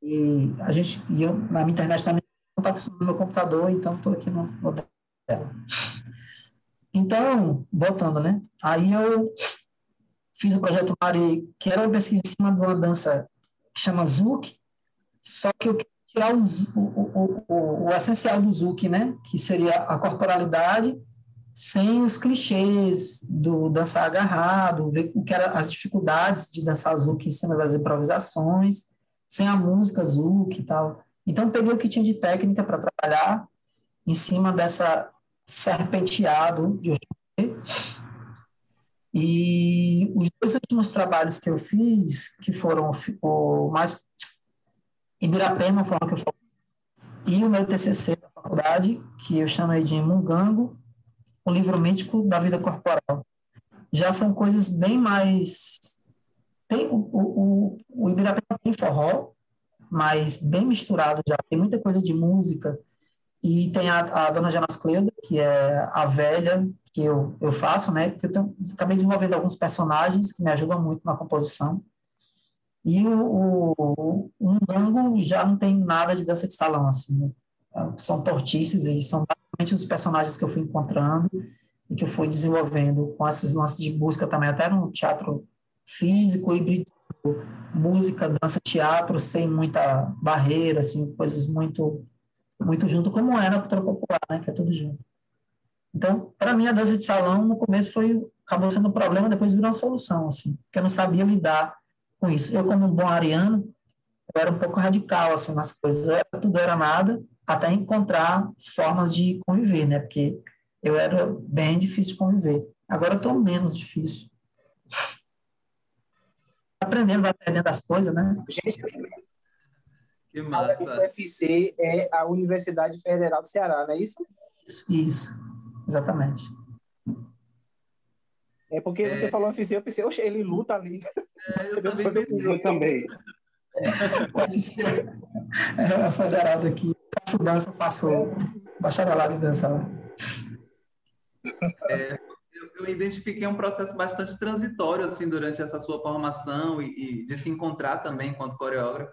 e a gente, e eu, na minha internet também não está funcionando meu computador, então estou aqui no, dela. Então, voltando, né? Aí eu fiz o projeto Mari, que era uma pesquisa em cima de uma dança que chama Zouk, só que eu queria tirar o, o, o, o, essencial do Zouk, né? Que seria a corporalidade, sem os clichês do dançar agarrado, ver o que eram as dificuldades de dançar Zouk em cima das improvisações, sem a música Zouk e tal. Então, peguei o que tinha de técnica para trabalhar em cima dessa serpenteado de e os dois últimos trabalhos que eu fiz, que foram o mais Ibirapema, o que eu falei, e o meu TCC da faculdade, que eu chamei de Mungango, o livro mítico da vida corporal. Já são coisas bem mais... Tem, o, o, o Ibirapema tem forró, mas bem misturado já. Tem muita coisa de música. E tem a, a dona Janas Cleuda, que é a velha que eu, eu faço, né? Porque eu tenho, acabei desenvolvendo alguns personagens que me ajudam muito na composição. E o, o, o já não tem nada de dança de salão, assim. Né? São tortices e são basicamente os personagens que eu fui encontrando e que eu fui desenvolvendo com esses lances de busca também, até no teatro físico, híbrido, música, dança, teatro, sem muita barreira, assim, coisas muito muito junto, como é na cultura popular, né, que é tudo junto. Então, para mim, a dança de salão, no começo, foi acabou sendo um problema, depois virou uma solução, assim, porque eu não sabia lidar com isso. Eu, como um bom ariano, eu era um pouco radical, assim, nas coisas. Era, tudo era nada, até encontrar formas de conviver, né, porque eu era bem difícil conviver. Agora eu estou menos difícil. Aprendendo, vai aprendendo as coisas, né? Gente, que massa. A UFC é a Universidade Federal do Ceará, não é isso? Isso, isso. exatamente. É porque é... você falou UFC, eu pensei, oxe, ele luta ali. É, eu, também, eu também. É a federal daqui. Faço dança, faço bacharelado em dança. É, eu, eu, identifiquei um processo bastante transitório assim durante essa sua formação e, e de se encontrar também enquanto coreógrafo.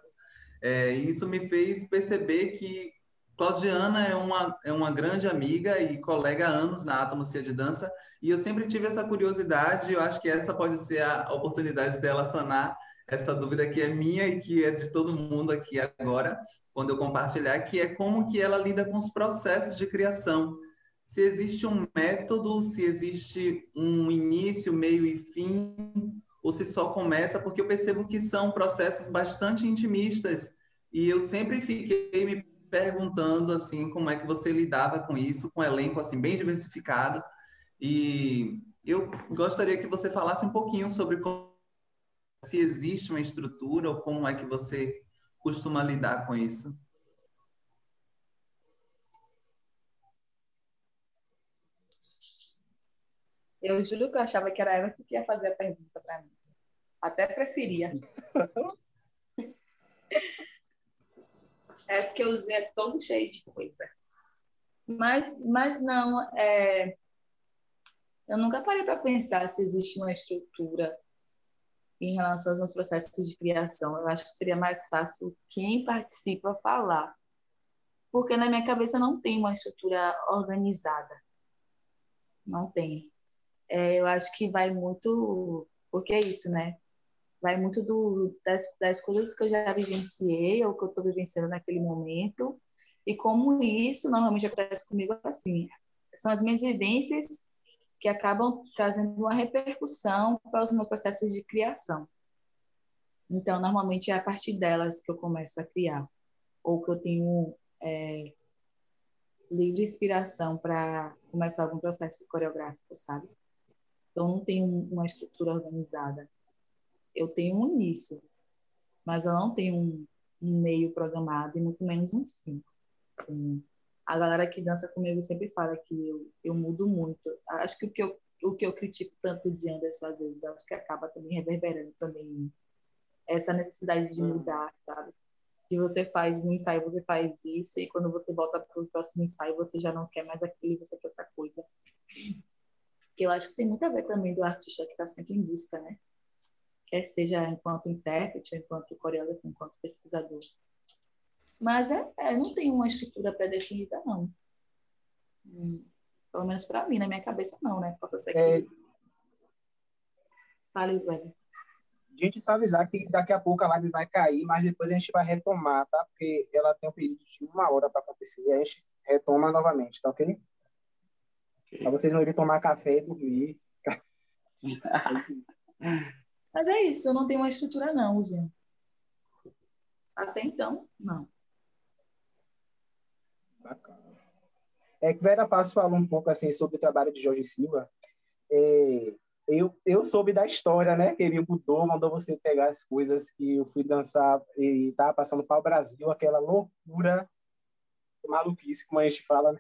É, isso me fez perceber que Claudiana é uma, é uma grande amiga e colega há anos na Atomocia de Dança, e eu sempre tive essa curiosidade, eu acho que essa pode ser a oportunidade dela sanar essa dúvida que é minha e que é de todo mundo aqui agora, quando eu compartilhar, que é como que ela lida com os processos de criação. Se existe um método, se existe um início, meio e fim, ou se só começa, porque eu percebo que são processos bastante intimistas e eu sempre fiquei me perguntando assim como é que você lidava com isso, com um elenco assim bem diversificado e eu gostaria que você falasse um pouquinho sobre como, se existe uma estrutura ou como é que você costuma lidar com isso. Eu juro que eu achava que era ela que ia fazer a pergunta para mim. Até preferia. é porque o Zé é todo cheio de coisa. Mas, mas não, é... eu nunca parei para pensar se existe uma estrutura em relação aos processos de criação. Eu acho que seria mais fácil quem participa falar. Porque na minha cabeça não tem uma estrutura organizada. Não tem é, eu acho que vai muito, porque é isso, né? Vai muito do, das, das coisas que eu já vivenciei ou que eu estou vivenciando naquele momento e como isso normalmente acontece comigo assim. São as minhas vivências que acabam trazendo uma repercussão para os meus processos de criação. Então, normalmente é a partir delas que eu começo a criar, ou que eu tenho é, livre inspiração para começar algum processo coreográfico, sabe? Então, não tenho uma estrutura organizada. Eu tenho um início, mas eu não tenho um, um meio programado e muito menos um fim. Assim, a galera que dança comigo sempre fala que eu, eu mudo muito. Acho que o que eu, o que eu critico tanto de Anderson, às vezes, acho que acaba também reverberando também essa necessidade de hum. mudar, sabe? Que você faz no ensaio, você faz isso, e quando você volta para o próximo ensaio, você já não quer mais aquilo, você quer outra coisa que eu acho que tem muito a ver também do artista que está sempre em busca, né? Quer seja enquanto intérprete, enquanto coreógrafo, enquanto pesquisador. Mas é, é não tem uma estrutura pré-definida, não. Hum, pelo menos para mim, na minha cabeça, não, né? Posso ser que. É... Fale, velho. Gente, só avisar que daqui a pouco a live vai cair, mas depois a gente vai retomar, tá? Porque ela tem um período de uma hora para acontecer e a gente retoma novamente, tá ok? Para vocês não irem tomar café e dormir. Mas é isso, eu não tenho uma estrutura não, Zinho. Até então, não. Bacana. É que Vera Passo falou um pouco assim sobre o trabalho de Jorge Silva. É, eu, eu soube da história, né? Que ele mudou, mandou você pegar as coisas que eu fui dançar e estava passando para o Brasil, aquela loucura, maluquice, como a gente fala, né?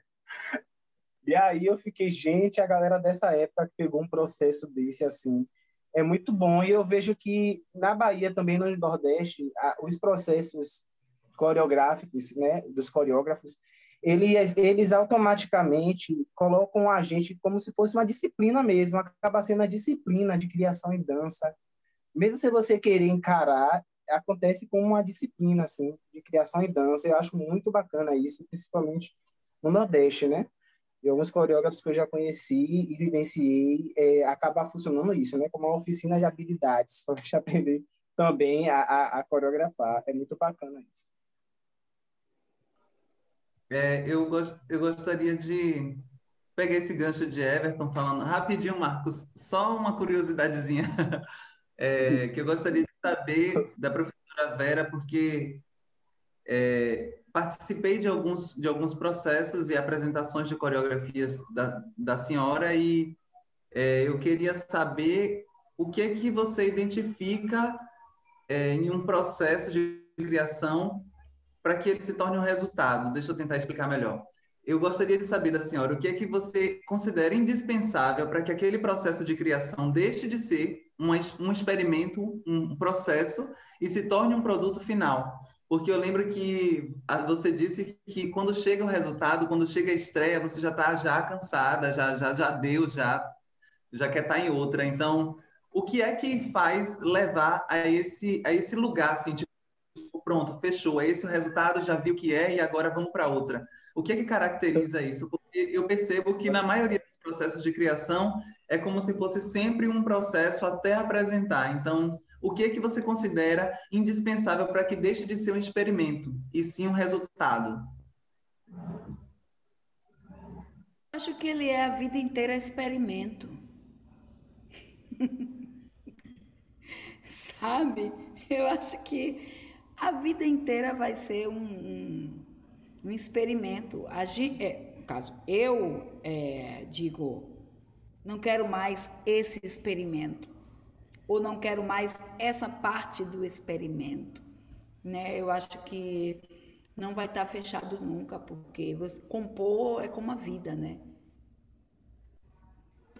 E aí eu fiquei, gente, a galera dessa época pegou um processo desse assim, é muito bom. E eu vejo que na Bahia também, no Nordeste, os processos coreográficos, né, dos coreógrafos, eles, eles automaticamente colocam a gente como se fosse uma disciplina mesmo, acaba sendo uma disciplina de criação e dança. Mesmo se você querer encarar, acontece como uma disciplina assim, de criação e dança. Eu acho muito bacana isso, principalmente no Nordeste, né? E alguns coreógrafos que eu já conheci e vivenciei, é, acaba funcionando isso, né? Como uma oficina de habilidades, para a gente aprender também a, a, a coreografar. É muito bacana isso. É, eu, gost, eu gostaria de pegar esse gancho de Everton falando rapidinho, Marcos, só uma curiosidadezinha é, que eu gostaria de saber da professora Vera, porque é, participei de alguns, de alguns processos e apresentações de coreografias da, da senhora e é, eu queria saber o que é que você identifica é, em um processo de criação para que ele se torne um resultado. Deixa eu tentar explicar melhor. Eu gostaria de saber da senhora o que é que você considera indispensável para que aquele processo de criação deixe de ser um, um experimento, um processo e se torne um produto final. Porque eu lembro que você disse que quando chega o resultado, quando chega a estreia, você já está já cansada, já, já, já deu, já, já quer estar tá em outra. Então, o que é que faz levar a esse, a esse lugar, assim, tipo, pronto, fechou, é esse o resultado, já vi o que é e agora vamos para outra. O que é que caracteriza isso? Porque eu percebo que na maioria dos processos de criação é como se fosse sempre um processo até apresentar. Então, o que é que você considera indispensável para que deixe de ser um experimento e sim um resultado? Acho que ele é a vida inteira experimento. Sabe? Eu acho que a vida inteira vai ser um, um, um experimento. A gente, é, no caso, eu é, digo, não quero mais esse experimento, ou não quero mais essa parte do experimento. Né? Eu acho que não vai estar fechado nunca, porque você, compor é como a vida, né?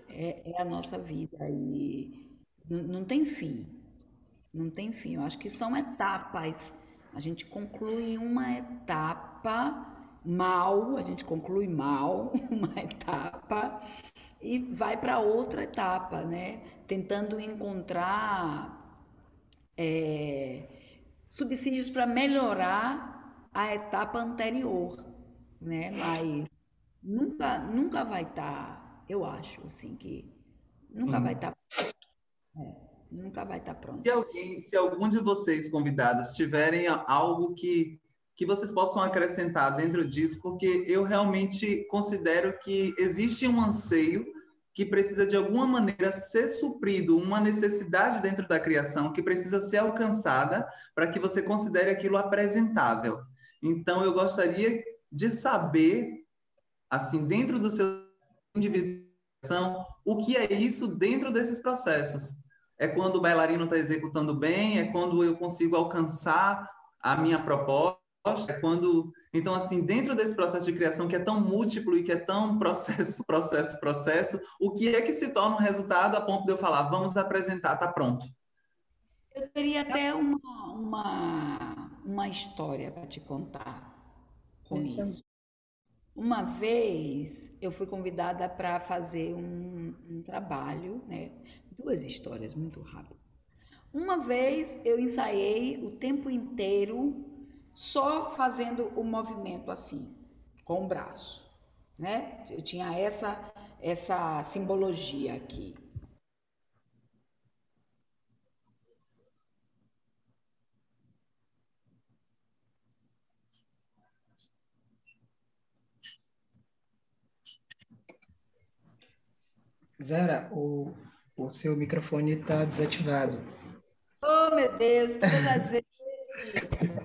É, é a nossa vida e não, não tem fim. Não tem fim. Eu acho que são etapas. A gente conclui uma etapa mal, a gente conclui mal uma etapa e vai para outra etapa, né? Tentando encontrar é, subsídios para melhorar a etapa anterior, né? Mas nunca, nunca vai estar, tá, eu acho, assim que nunca hum. vai estar. Tá, é. Nunca vai estar pronto. Se alguém, se algum de vocês convidados tiverem algo que que vocês possam acrescentar dentro disso, porque eu realmente considero que existe um anseio que precisa de alguma maneira ser suprido, uma necessidade dentro da criação que precisa ser alcançada para que você considere aquilo apresentável. Então eu gostaria de saber assim dentro do seu individuação o que é isso dentro desses processos é quando o bailarino está executando bem, é quando eu consigo alcançar a minha proposta, é quando. Então, assim, dentro desse processo de criação que é tão múltiplo e que é tão processo, processo, processo, o que é que se torna um resultado a ponto de eu falar, vamos apresentar, está pronto? Eu teria até uma, uma, uma história para te contar com isso. Uma vez eu fui convidada para fazer um, um trabalho, né? duas histórias muito rápidas. Uma vez eu ensaiei o tempo inteiro só fazendo o movimento assim, com o braço, né? Eu tinha essa essa simbologia aqui. Vera, o, o seu microfone está desativado. Oh, meu Deus, todas as vezes.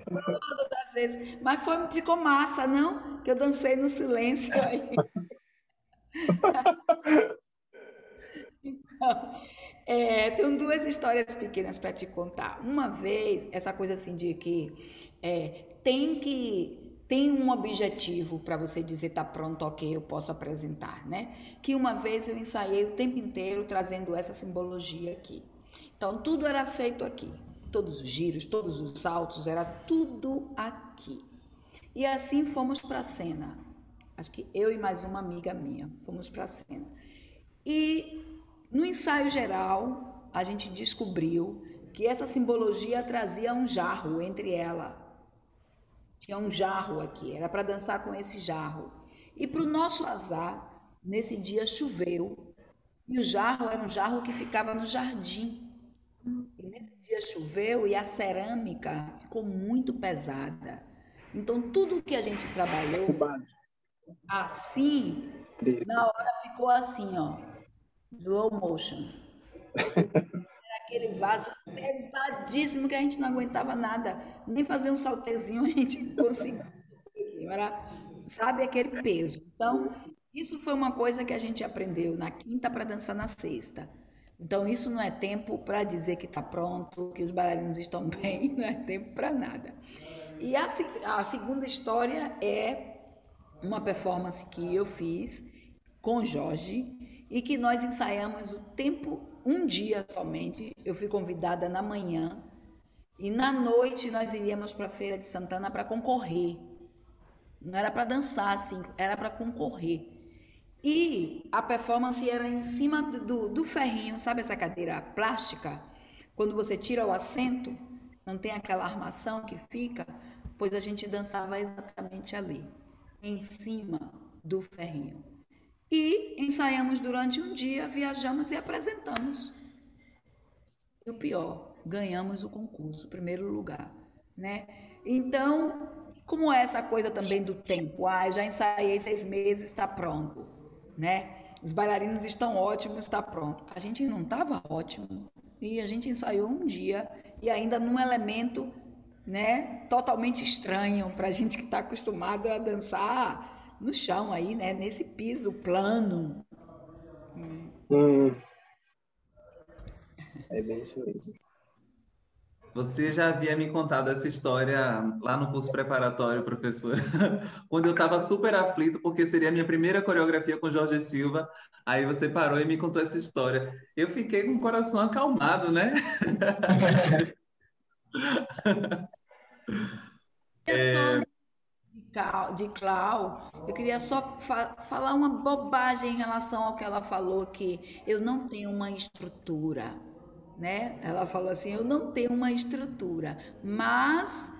Todas as vezes. Mas foi, ficou massa, não? Que eu dancei no silêncio aí. então, é, tenho duas histórias pequenas para te contar. Uma vez, essa coisa assim de que é, tem que tem um objetivo para você dizer tá pronto, ok, eu posso apresentar, né? Que uma vez eu ensaiei o tempo inteiro trazendo essa simbologia aqui. Então tudo era feito aqui, todos os giros, todos os saltos, era tudo aqui. E assim fomos para a cena. Acho que eu e mais uma amiga minha fomos para a cena. E no ensaio geral, a gente descobriu que essa simbologia trazia um jarro entre ela tinha um jarro aqui, era para dançar com esse jarro. E para o nosso azar, nesse dia choveu e o jarro era um jarro que ficava no jardim. Dia choveu e a cerâmica ficou muito pesada. Então tudo que a gente trabalhou assim, na hora ficou assim, ó, slow motion. aquele vaso pesadíssimo que a gente não aguentava nada. Nem fazer um saltezinho a gente conseguia. Era, sabe, aquele peso. Então, isso foi uma coisa que a gente aprendeu na quinta para dançar na sexta. Então, isso não é tempo para dizer que está pronto, que os bailarinos estão bem, não é tempo para nada. E a, a segunda história é uma performance que eu fiz com Jorge e que nós ensaiamos o tempo um dia somente, eu fui convidada na manhã e na noite nós iríamos para a Feira de Santana para concorrer. Não era para dançar, assim, era para concorrer. E a performance era em cima do, do ferrinho, sabe essa cadeira plástica? Quando você tira o assento, não tem aquela armação que fica, pois a gente dançava exatamente ali, em cima do ferrinho. E ensaiamos durante um dia, viajamos e apresentamos. E o pior, ganhamos o concurso, primeiro lugar, né? Então, como é essa coisa também do tempo? Ah, já ensaiei seis meses, está pronto, né? Os bailarinos estão ótimos, está pronto. A gente não estava ótimo e a gente ensaiou um dia e ainda num elemento, né, totalmente estranho para a gente que está acostumado a dançar no chão aí, né? Nesse piso plano. Hum. É bem isso mesmo. Você já havia me contado essa história lá no curso preparatório, professor, quando eu estava super aflito, porque seria a minha primeira coreografia com Jorge Silva. Aí você parou e me contou essa história. Eu fiquei com o coração acalmado, né? é... de Clau, eu queria só fa falar uma bobagem em relação ao que ela falou, que eu não tenho uma estrutura, né? Ela falou assim, eu não tenho uma estrutura, mas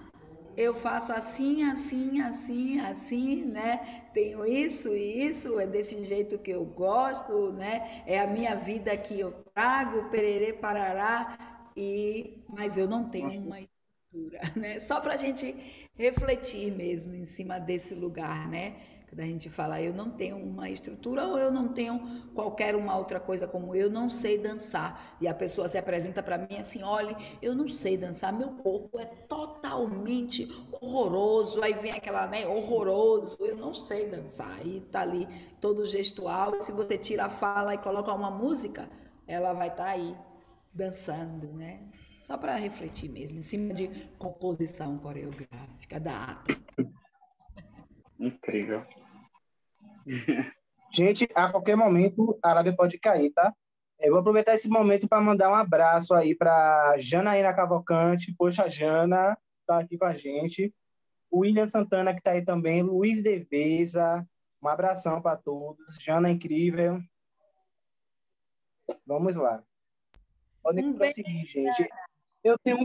eu faço assim, assim, assim, assim, né? Tenho isso e isso, é desse jeito que eu gosto, né? É a minha vida que eu trago, pererê, parará, e... mas eu não tenho uma estrutura né? Só para a gente refletir mesmo em cima desse lugar, né? Quando a gente fala, eu não tenho uma estrutura ou eu não tenho qualquer uma outra coisa como eu não sei dançar. E a pessoa se apresenta para mim assim, olha, eu não sei dançar, meu corpo é totalmente horroroso. Aí vem aquela, né, horroroso, eu não sei dançar. E tá ali todo gestual. Se você tira a fala e coloca uma música, ela vai estar tá aí dançando, né? Só para refletir mesmo, em cima de composição coreográfica da arte. Incrível. Gente, a qualquer momento a live pode cair, tá? Eu vou aproveitar esse momento para mandar um abraço aí para Janaína Cavalcante. Poxa, Jana tá aqui com a gente. William Santana, que está aí também. Luiz Deveza. Um abração para todos. Jana, incrível. Vamos lá. Podem um prosseguir, gente. Eu tenho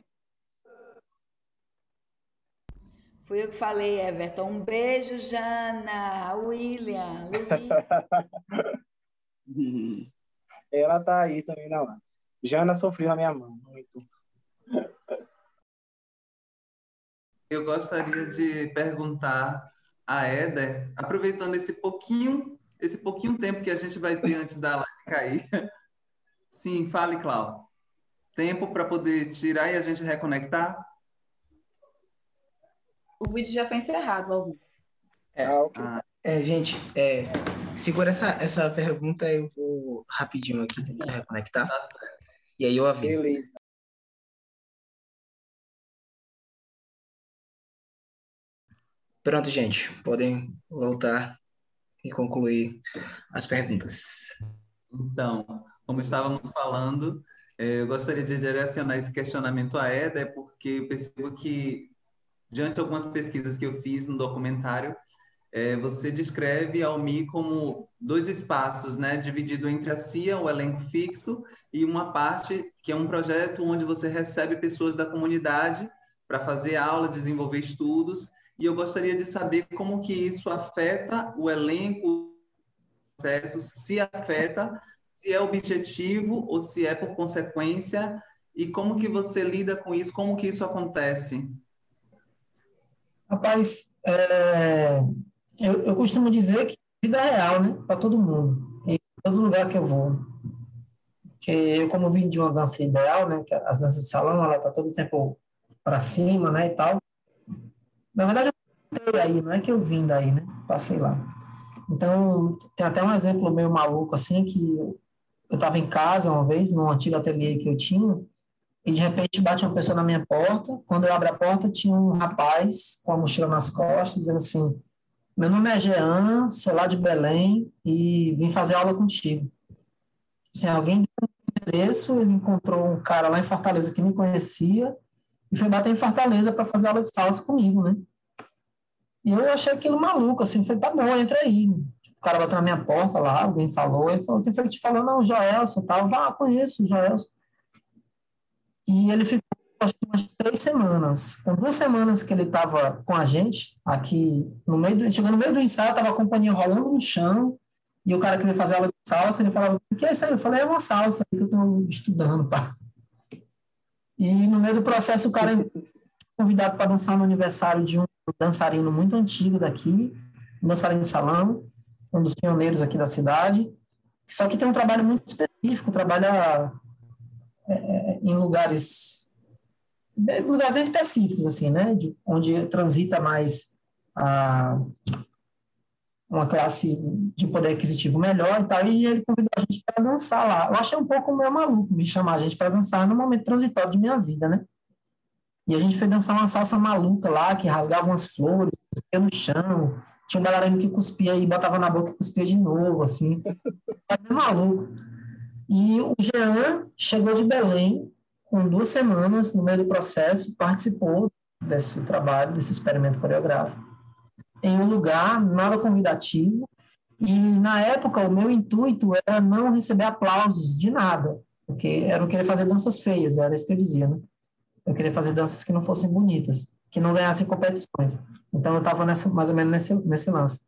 Fui eu que falei, Everton. Um beijo, Jana, William, Luiz. Ela tá aí também na lá. Jana sofreu na minha mão, muito. Eu gostaria de perguntar a Éder, aproveitando esse pouquinho, esse pouquinho tempo que a gente vai ter antes da live cair. Sim, fale, Cláudio tempo para poder tirar e a gente reconectar? O vídeo já foi encerrado, Alvin. É, Ah, ok. é, gente, é, segura essa, essa pergunta, eu vou rapidinho aqui tentar reconectar. Tá certo. E aí eu aviso. Beleza. Pronto, gente, podem voltar e concluir as perguntas. Então, como estávamos falando, eh, eu gostaria de direcionar esse questionamento à Eda, porque eu percebo que, diante de algumas pesquisas que eu fiz no documentário, eh, você descreve a Almi como dois espaços, né, dividido entre a CIA, o elenco fixo, e uma parte que é um projeto onde você recebe pessoas da comunidade para fazer aula, desenvolver estudos, e eu gostaria de saber como que isso afeta o elenco, processos, se afeta, se é objetivo ou se é por consequência, e como que você lida com isso, como que isso acontece? Rapaz, é, eu, eu costumo dizer que vida é real, né? Para todo mundo. Em todo lugar que eu vou. Porque eu, como vim de uma dança ideal, né? Que as danças de salão, ela tá todo tempo para cima, né? E tal. Na verdade, eu passei aí, não é que eu vim daí, né? Passei lá. Então, tem até um exemplo meio maluco, assim, que eu estava em casa uma vez, num antigo ateliê que eu tinha, e de repente bate uma pessoa na minha porta. Quando eu abro a porta, tinha um rapaz com a mochila nas costas, dizendo assim: Meu nome é Jean, sou lá de Belém e vim fazer aula contigo. Assim, alguém deu um endereço, ele encontrou um cara lá em Fortaleza que me conhecia e foi bater em Fortaleza para fazer aula de salsa comigo, né? E eu achei aquilo maluco, assim, falei, tá bom, entra aí. O cara bateu na minha porta lá, alguém falou, ele falou, quem foi que te falou? Não, o Joelson, tal. Vá, conheço o Joelson. E ele ficou, acho que umas três semanas. Com duas semanas que ele estava com a gente, aqui no meio do, chegando no meio do ensaio, estava a companhia rolando no chão, e o cara que veio fazer aula de salsa, ele falava, o que é isso aí? Eu falei, é uma salsa que eu estou estudando, pá. E no meio do processo, o cara convidado para dançar no aniversário de um dançarino muito antigo daqui, um dançarino de salão, um dos pioneiros aqui da cidade, só que tem um trabalho muito específico, trabalha é, em lugares em lugares bem específicos, assim, né, de, onde transita mais a, uma classe de poder aquisitivo melhor e tal, e ele convidou a gente para dançar lá. Eu achei um pouco meio maluco me chamar a gente para dançar no momento transitório de minha vida, né? E a gente foi dançar uma salsa maluca lá, que rasgava umas flores, cuspia no chão. Tinha um bailarino que cuspia e botava na boca e cuspia de novo, assim. Era maluco. E o Jean chegou de Belém com duas semanas no meio do processo, participou desse trabalho, desse experimento coreográfico, em um lugar nada convidativo. E, na época, o meu intuito era não receber aplausos de nada, porque era não querer fazer danças feias, era isso que eu dizia, né? Eu queria fazer danças que não fossem bonitas, que não ganhassem competições. Então eu estava mais ou menos nesse, nesse lance.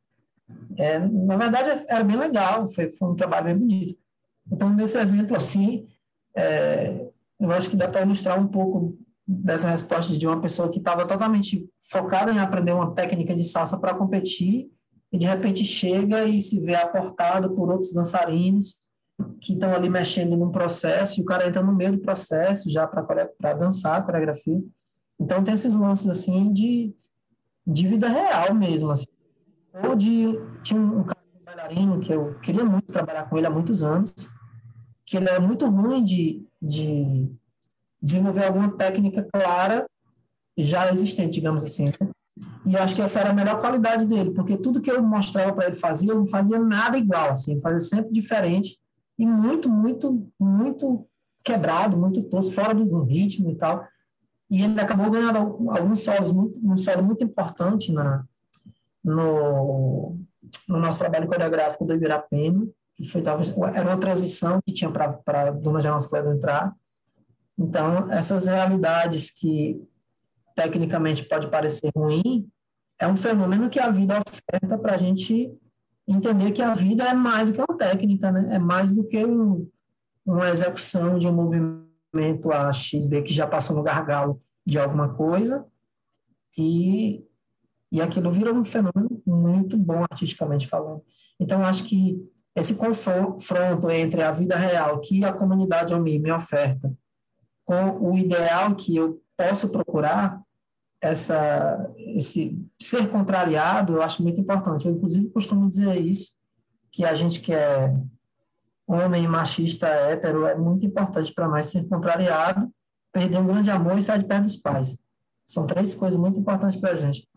É, na verdade, era bem legal, foi, foi um trabalho bem bonito. Então, nesse exemplo assim, é, eu acho que dá para ilustrar um pouco dessa resposta de uma pessoa que estava totalmente focada em aprender uma técnica de salsa para competir e de repente chega e se vê aportado por outros dançarinos que estão ali mexendo num processo e o cara entra no meio do processo já para dançar a coreografia. Então tem esses lances assim de, de vida real mesmo. Assim. Ou de. Tinha um, um bailarino que eu queria muito trabalhar com ele há muitos anos, que ele era muito ruim de, de desenvolver alguma técnica clara já existente, digamos assim. Né? E eu acho que essa era a melhor qualidade dele, porque tudo que eu mostrava para ele fazer, eu não fazia nada igual, assim, ele fazia sempre diferente e muito, muito, muito quebrado, muito tosco, fora do, do ritmo e tal. E ele acabou ganhando alguns solos, muito, um solo muito importante na, no, no nosso trabalho coreográfico do Ibirapema, que foi, era uma transição que tinha para a Dona Jonas Cledo entrar. Então, essas realidades que tecnicamente pode parecer ruim, é um fenômeno que a vida oferta para a gente entender que a vida é mais do que uma técnica, né? É mais do que um, uma execução de um movimento A, X, B, que já passou no gargalo de alguma coisa e, e aquilo vira um fenômeno muito bom artisticamente falando. Então, acho que esse confronto entre a vida real que a comunidade OMI me oferta com o ideal que eu posso procurar essa, esse ser contrariado, eu acho muito importante. Eu, inclusive, costumo dizer isso, que a gente que é homem machista hétero, é muito importante para nós ser contrariado, perder um grande amor e sair de perto dos pais. São três coisas muito importantes para a gente.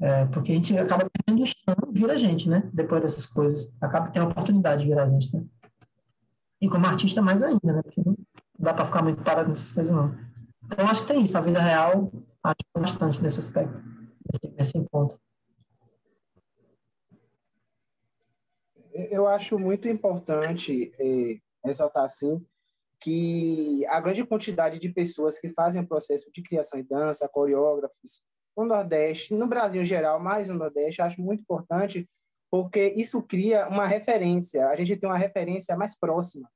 É, porque a gente acaba perdendo o chão, vira a gente, né? Depois dessas coisas. Acaba tendo a oportunidade de virar a gente, né? E como artista, mais ainda, né? Porque não dá para ficar muito parado nessas coisas, não. Então, acho que tem isso. A vida real acho bastante nesse aspecto, nesse, nesse encontro. Eu acho muito importante é, ressaltar, assim, que a grande quantidade de pessoas que fazem o processo de criação de dança, coreógrafos, no Nordeste, no Brasil em geral, mais no Nordeste, acho muito importante, porque isso cria uma referência, a gente tem uma referência mais próxima.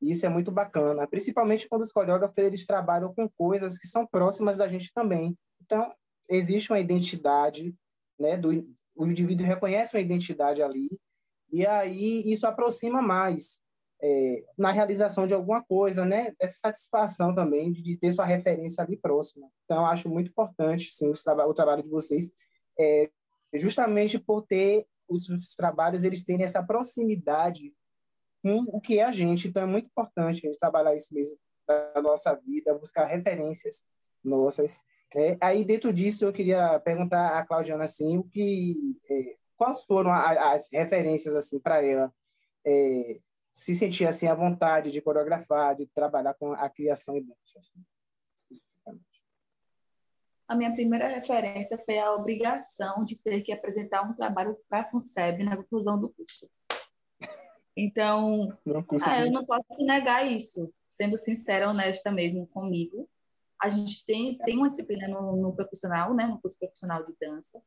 E isso é muito bacana, principalmente quando os coreógrafos eles trabalham com coisas que são próximas da gente também. Então, existe uma identidade, né, do o indivíduo reconhece uma identidade ali, e aí isso aproxima mais é, na realização de alguma coisa, né? Essa satisfação também de, de ter sua referência ali próxima. Então, acho muito importante, sim, o, traba o trabalho de vocês, é, justamente por ter os, os trabalhos, eles terem essa proximidade com o que é a gente. Então, é muito importante a gente trabalhar isso mesmo na nossa vida, buscar referências nossas. É, aí, dentro disso, eu queria perguntar à Claudiana, assim, o que, é, quais foram a, as referências, assim, para ela é, se sentir, assim, à vontade de coreografar, de trabalhar com a criação e dança, assim, A minha primeira referência foi a obrigação de ter que apresentar um trabalho para a FUNSEB na conclusão do curso. Então, ah, eu não posso negar isso, sendo sincera, honesta mesmo comigo. A gente tem, tem uma disciplina no, no profissional, né, no curso profissional de dança,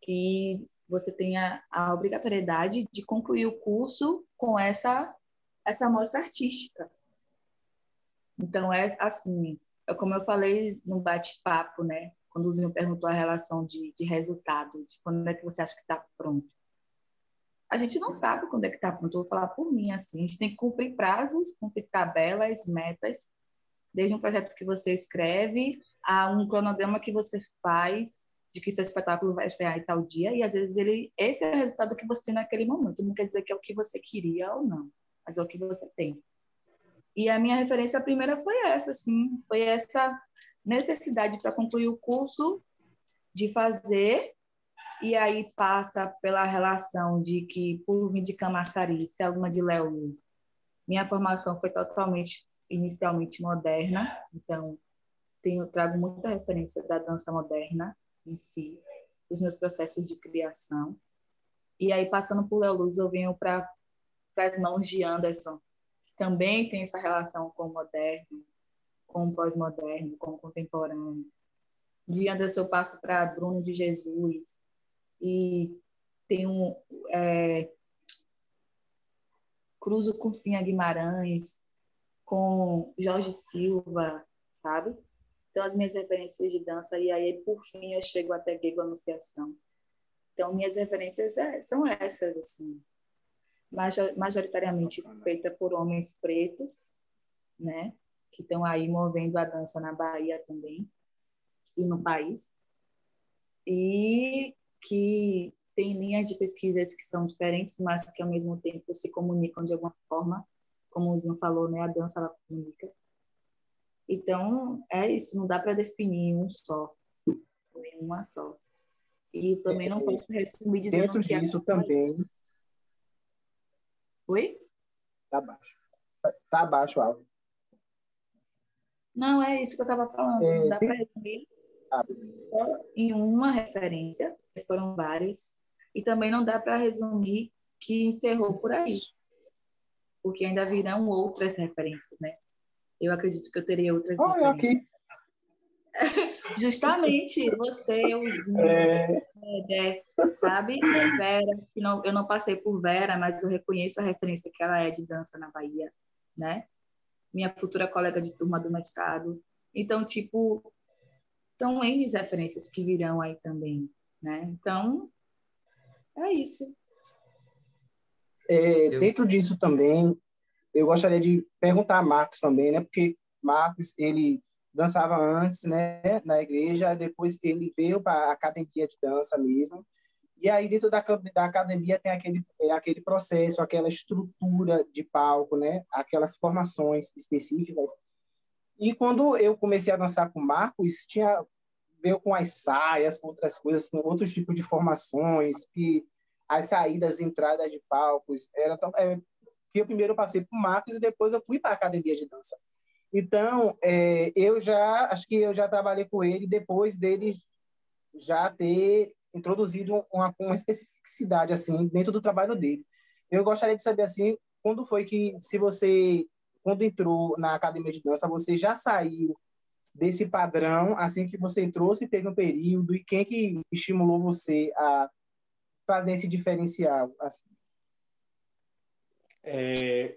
que você tem a, a obrigatoriedade de concluir o curso com essa, essa mostra artística. Então, é assim, é como eu falei no bate-papo, né? Quando o Zinho perguntou a relação de, de resultado, de quando é que você acha que está pronto a gente não sabe quando é que está pronto. Eu vou falar por mim, assim. A gente tem que cumprir prazos, cumprir tabelas, metas, desde um projeto que você escreve a um cronograma que você faz de que seu espetáculo vai estrear em tal dia, e às vezes ele, esse é o resultado que você tem naquele momento. Não quer dizer que é o que você queria ou não, mas é o que você tem. E a minha referência primeira foi essa, assim, foi essa necessidade para concluir o curso de fazer e aí passa pela relação de que, por vir de Camaçari, ser aluna de Léo Luz, minha formação foi totalmente, inicialmente moderna, então tenho, trago muita referência da dança moderna em si, os meus processos de criação. E aí, passando por Léo Luz, eu venho para as mãos de Anderson, que também tem essa relação com o moderno, com o pós-moderno, com o contemporâneo. De Anderson, eu passo para Bruno de Jesus, e tem um é, cruzo com Cinha Guimarães, com Jorge Silva, sabe? Então, as minhas referências de dança, e aí, por fim, eu chego até Gego Anunciação. Então, minhas referências é, são essas, assim, majoritariamente feita por homens pretos, né, que estão aí movendo a dança na Bahia também, e no país. E que tem linhas de pesquisas que são diferentes, mas que ao mesmo tempo se comunicam de alguma forma, como o Zinho falou, né? A dança ela comunica. Então, é isso, não dá para definir um só, uma só. E também não posso resumir dizendo Dentro que disso também. Oi? Tá baixo. Tá abaixo o áudio. Não, é isso que eu estava falando. É, não dá tem... para resumir ah, só em uma referência, foram várias, e também não dá para resumir que encerrou por aí, porque ainda virão outras referências, né? Eu acredito que eu teria outras referências. aqui. Justamente, você, Euzinho, é... é... sabe? Vera, que não, eu não passei por Vera, mas eu reconheço a referência que ela é de dança na Bahia, né? Minha futura colega de turma do mestrado. Então, tipo, são N referências que virão aí também, né? Então, é isso. É, dentro disso também, eu gostaria de perguntar a Marcos também, né? Porque Marcos, ele dançava antes, né, na igreja, depois ele veio para a academia de dança mesmo, e aí dentro da, da academia tem aquele, é, aquele processo, aquela estrutura de palco, né, aquelas formações específicas, e quando eu comecei a dançar com Marcos, tinha veio com as saias, com outras coisas, com outros tipos de formações, que as saídas, entradas de palcos, era é, que eu primeiro passei por Marcos e depois eu fui para a academia de dança. Então, é, eu já, acho que eu já trabalhei com ele depois dele já ter introduzido uma, uma especificidade, assim, dentro do trabalho dele. Eu gostaria de saber, assim, quando foi que, se você, quando entrou na academia de dança, você já saiu desse padrão, assim que você trouxe, teve um período, e quem que estimulou você a fazer esse diferencial? Assim? É,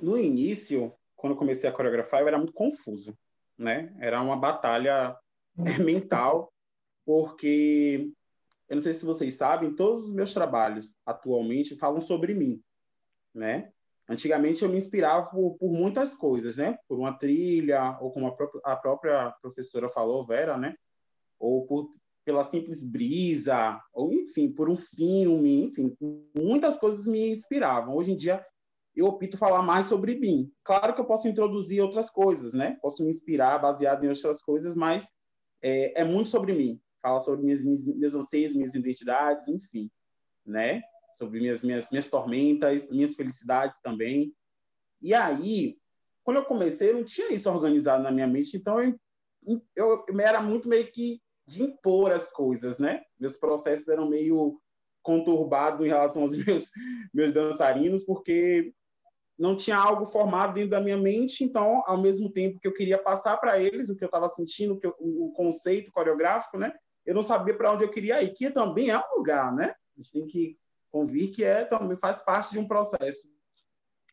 no início, quando eu comecei a coreografar, eu era muito confuso, né? Era uma batalha mental, porque eu não sei se vocês sabem, todos os meus trabalhos atualmente falam sobre mim, né? Antigamente eu me inspirava por, por muitas coisas, né? Por uma trilha, ou como a, pró a própria professora falou, Vera, né? Ou por, pela simples brisa, ou enfim, por um filme, enfim, muitas coisas me inspiravam. Hoje em dia eu opto falar mais sobre mim. Claro que eu posso introduzir outras coisas, né? Posso me inspirar baseado em outras coisas, mas é, é muito sobre mim. Fala sobre minhas, meus anseios, minhas identidades, enfim, né? Sobre minhas, minhas, minhas tormentas, minhas felicidades também. E aí, quando eu comecei, eu não tinha isso organizado na minha mente, então eu, eu, eu era muito meio que de impor as coisas, né? Meus processos eram meio conturbados em relação aos meus, meus dançarinos, porque não tinha algo formado dentro da minha mente, então, ao mesmo tempo que eu queria passar para eles o que eu estava sentindo, o, eu, o, conceito coreográfico, né? Eu não sabia para onde eu queria ir, que também é um lugar, né? A gente tem que convir que é também faz parte de um processo.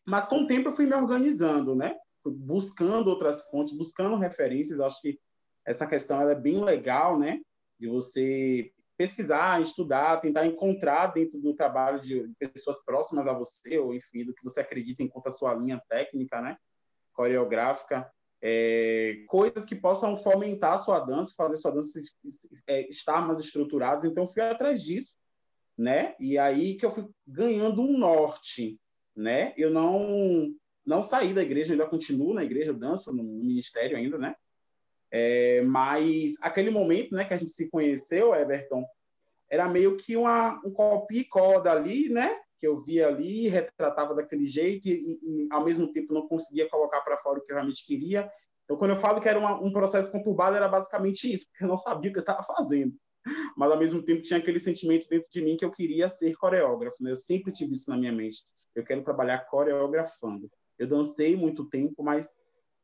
Mas com o tempo eu fui me organizando, né? Fui buscando outras fontes, buscando referências. Acho que essa questão é bem legal, né? De você pesquisar, estudar, tentar encontrar dentro do trabalho de pessoas próximas a você, ou enfim, do que você acredita enquanto a sua linha técnica, né, coreográfica, é, coisas que possam fomentar a sua dança, fazer sua dança é, estar mais estruturada. Então, eu fui atrás disso, né? E aí que eu fui ganhando um norte, né? Eu não não saí da igreja, ainda continuo na igreja, danço no ministério ainda, né? É, mas aquele momento né, que a gente se conheceu, Everton, era meio que uma, um copia e coda ali, né? Que eu via ali, retratava daquele jeito e, e ao mesmo tempo não conseguia colocar para fora o que eu realmente queria. Então, quando eu falo que era uma, um processo conturbado, era basicamente isso, porque eu não sabia o que eu estava fazendo. Mas, ao mesmo tempo, tinha aquele sentimento dentro de mim que eu queria ser coreógrafo. Né? Eu sempre tive isso na minha mente. Eu quero trabalhar coreografando. Eu dancei muito tempo, mas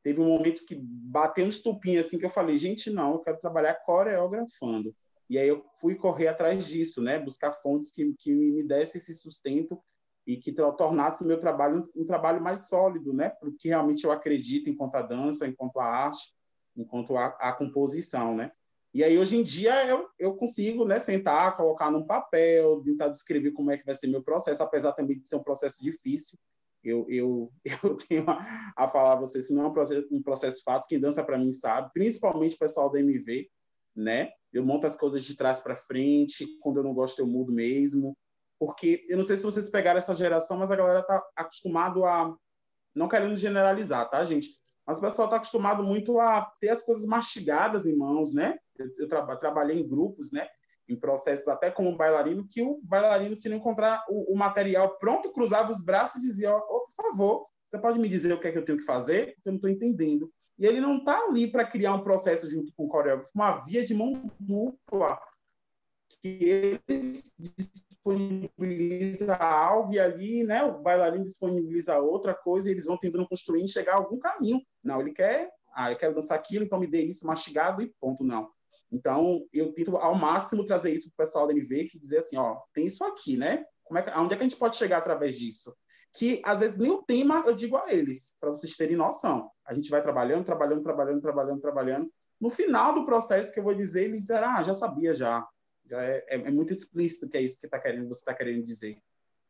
teve um momento que bateu um estupinho assim que eu falei, gente, não, eu quero trabalhar coreografando. E aí eu fui correr atrás disso, né? Buscar fontes que, que me dessem esse sustento e que tornasse o meu trabalho um, um trabalho mais sólido, né? Porque realmente eu acredito enquanto a dança, enquanto a arte, enquanto a, a composição, né? E aí hoje em dia eu, eu consigo, né, sentar, colocar num papel, tentar descrever como é que vai ser meu processo, apesar também de ser um processo difícil, eu, eu, eu tenho a, a falar a vocês não é um processo, um processo fácil, quem dança para mim sabe, principalmente o pessoal da MV, né? Eu monto as coisas de trás para frente, quando eu não gosto eu mudo mesmo, porque eu não sei se vocês pegaram essa geração, mas a galera tá acostumado a não querendo generalizar, tá, gente? Mas o pessoal tá acostumado muito a ter as coisas mastigadas em mãos, né? Eu, eu tra trabalhei em grupos, né? Em processos até como bailarino, que o bailarino tinha encontrar o, o, material pronto, cruzava os braços e dizia, oh, por favor, você pode me dizer o que é que eu tenho que fazer? Porque eu não estou entendendo. E ele não está ali para criar um processo junto com o coreógrafo, uma via de mão dupla, que ele disponibiliza algo e ali, né, o bailarino disponibiliza outra coisa e eles vão tentando construir e chegar a algum caminho. Não, ele quer, ah, eu quero dançar aquilo, então me dê isso mastigado e ponto, não. Então, eu tento ao máximo trazer isso para o pessoal da MV, que dizer assim, ó, tem isso aqui, né? Como é que, aonde é que a gente pode chegar através disso? Que, às vezes, nem o tema eu digo a eles, para vocês terem noção. A gente vai trabalhando, trabalhando, trabalhando, trabalhando, trabalhando. No final do processo que eu vou dizer, eles disseram, ah, já sabia, já. já é, é, é muito explícito que é isso que tá querendo, você está querendo dizer.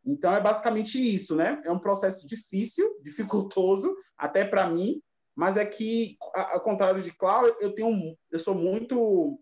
Então, é basicamente isso, né? É um processo difícil, dificultoso, até para mim, mas é que, ao contrário de Cláudio, eu tenho, eu sou muito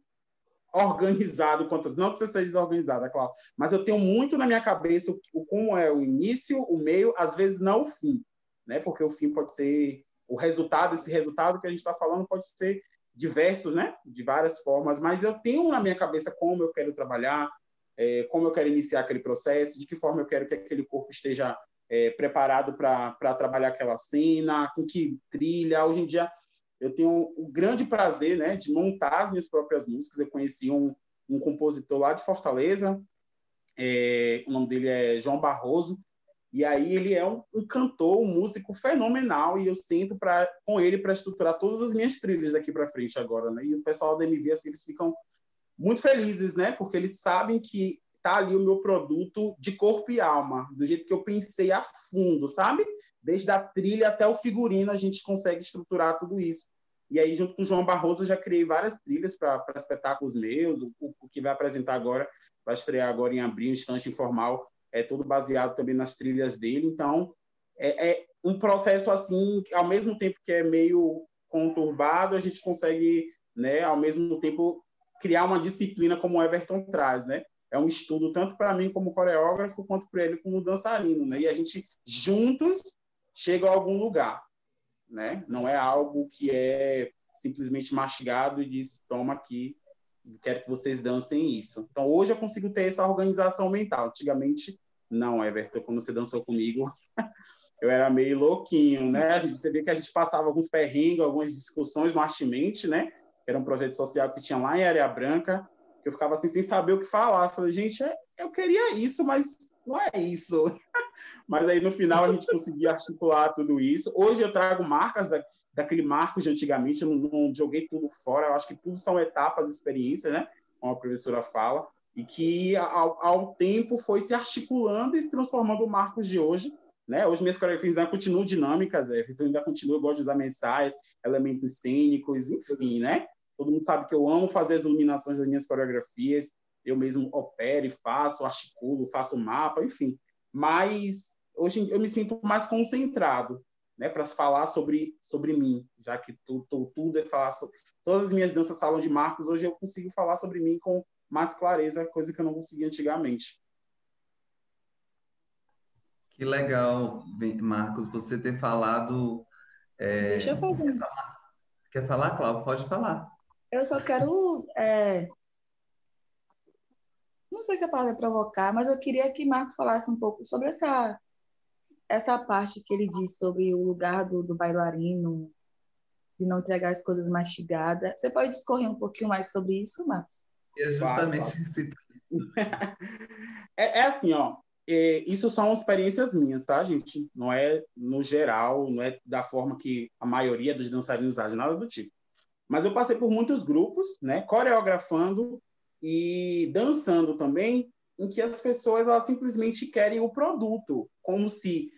organizado quanto não que você seja desorganizada, Cláudio, mas eu tenho muito na minha cabeça o, o, como é o início, o meio, às vezes não o fim, né? Porque o fim pode ser o resultado, esse resultado que a gente está falando pode ser diversos, né? De várias formas, mas eu tenho na minha cabeça como eu quero trabalhar, é, como eu quero iniciar aquele processo, de que forma eu quero que aquele corpo esteja é, preparado para trabalhar aquela cena, com que trilha. Hoje em dia, eu tenho o grande prazer né, de montar as minhas próprias músicas. Eu conheci um, um compositor lá de Fortaleza, é, o nome dele é João Barroso, e aí ele é um, um cantor, um músico fenomenal, e eu sinto pra, com ele para estruturar todas as minhas trilhas daqui para frente agora. Né? E o pessoal da MV, assim, eles ficam muito felizes, né? porque eles sabem que tá ali o meu produto de corpo e alma, do jeito que eu pensei a fundo, sabe? Desde a trilha até o figurino, a gente consegue estruturar tudo isso. E aí, junto com o João Barroso, eu já criei várias trilhas para espetáculos meus, o, o, que vai apresentar agora, vai estrear agora em abril, Instante Informal, é todo baseado também nas trilhas dele. Então, é, é um processo assim, ao mesmo tempo que é meio conturbado, a gente consegue, né, ao mesmo tempo, criar uma disciplina como o Everton traz, né? É um estudo tanto para mim como coreógrafo quanto para ele como dançarino, né? E a gente juntos chega a algum lugar, né? Não é algo que é simplesmente mastigado e diz toma aqui, quero que vocês dancem isso. Então hoje eu consigo ter essa organização mental. Antigamente não, Everton, quando você dançou comigo, eu era meio louquinho, né? Você vê que a gente passava alguns perrengues, algumas discussões no Artimente, né? Era um projeto social que tinha lá em Área Branca, eu ficava assim sem saber o que falar. Falei, gente, é, eu queria isso, mas não é isso. mas aí no final a gente conseguia articular tudo isso. Hoje eu trago marcas da, daquele marco de antigamente, eu não, não, joguei tudo fora. Eu acho que tudo são etapas, experiências, né? Como a professora fala, e que ao, ao tempo foi se articulando e transformando marcos de hoje. Né? Hoje minhas coreografias ainda continuam dinâmicas, é, então ainda continuo, eu gosto de usar mensais, elementos cênicos, enfim, né? Todo mundo sabe que eu amo fazer as iluminações das minhas coreografias. Eu mesmo opero e faço, articulo, faço mapa, enfim. Mas hoje eu me sinto mais concentrado, né, para falar sobre sobre mim, já que tu, tu, tudo é falar sobre todas as minhas danças salão de Marcos, hoje eu consigo falar sobre mim com mais clareza, coisa que eu não conseguia antigamente. Que legal, Marcos, você ter falado. É... Deixa eu. Quer falar, Quer falar Cláudio? Pode falar. Eu só quero. É... Não sei se a palavra é provocar, mas eu queria que Marcos falasse um pouco sobre essa, essa parte que ele disse sobre o lugar do, do bailarino, de não entregar as coisas mastigadas. Você pode discorrer um pouquinho mais sobre isso, Marcos? É justamente esse. é, é assim, ó. É, isso são experiências minhas, tá, gente? Não é no geral, não é da forma que a maioria dos dançarinos agem, nada do tipo. Mas eu passei por muitos grupos, né, coreografando e dançando também, em que as pessoas elas simplesmente querem o produto, como se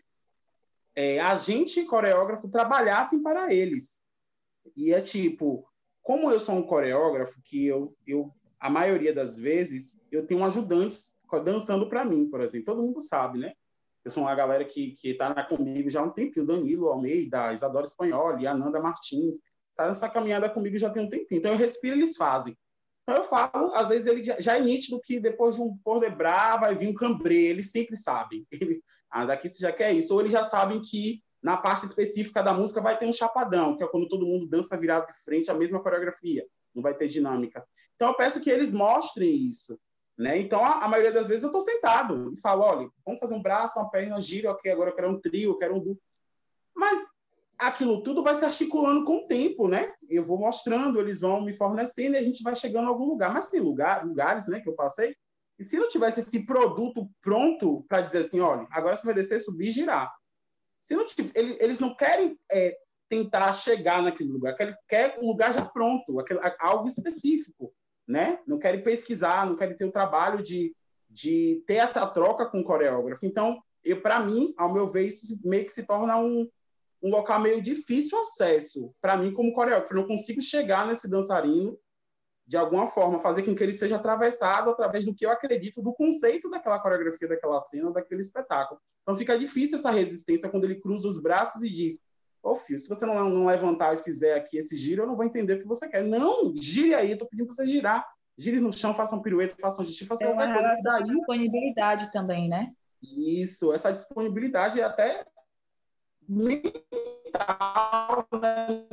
é, a gente, coreógrafo, trabalhassem para eles. E é tipo, como eu sou um coreógrafo, que eu, eu a maioria das vezes, eu tenho ajudantes dançando para mim, por exemplo. Todo mundo sabe, né? Eu sou uma galera que está comigo já há um tempinho, Danilo Almeida, Isadora Espanhol, Ananda Martins, tá nessa caminhada comigo já tem um tempinho. Então eu respiro, eles fazem. Então eu falo, às vezes ele já, já é nítido que depois de um pôr de bra vai vir um cambrê, eles sempre sabem. Ele, ah, daqui você já quer isso. Ou eles já sabem que na parte específica da música vai ter um chapadão, que é quando todo mundo dança virado de frente, a mesma coreografia, não vai ter dinâmica. Então eu peço que eles mostrem isso. Né? Então, a, a, maioria das vezes eu estou sentado e falo, olha, vamos fazer um braço, uma perna, giro aqui, agora eu quero um trio, eu quero um duplo. Mas aquilo tudo vai se articulando com o tempo, né? Eu vou mostrando, eles vão me fornecendo e a gente vai chegando a algum lugar. Mas tem lugar, lugares, né, que eu passei, e se não tivesse esse produto pronto para dizer assim, olha, agora você vai descer, subir girar. Se não tiver, eles não querem é, tentar chegar naquele lugar, querem quer o lugar já pronto, aquele, algo específico, né? Não querem pesquisar, não querem ter o trabalho de, de ter essa troca com o coreógrafo. Então, para mim, ao meu ver, isso meio que se torna um, um local meio difícil acesso para mim como coreógrafo. Eu não consigo chegar nesse dançarino de alguma forma, fazer com que ele seja atravessado através do que eu acredito, do conceito daquela coreografia, daquela cena, daquele espetáculo. Então fica difícil essa resistência quando ele cruza os braços e diz: Ô, filho, se você não, não levantar e fizer aqui esse giro, eu não vou entender o que você quer. Não, gire aí, tô pedindo para você girar. Gire no chão, faça um pirueta, faça um xixi, faça é qualquer coisa que daí... disponibilidade também, né? Isso, essa disponibilidade é até mental, né?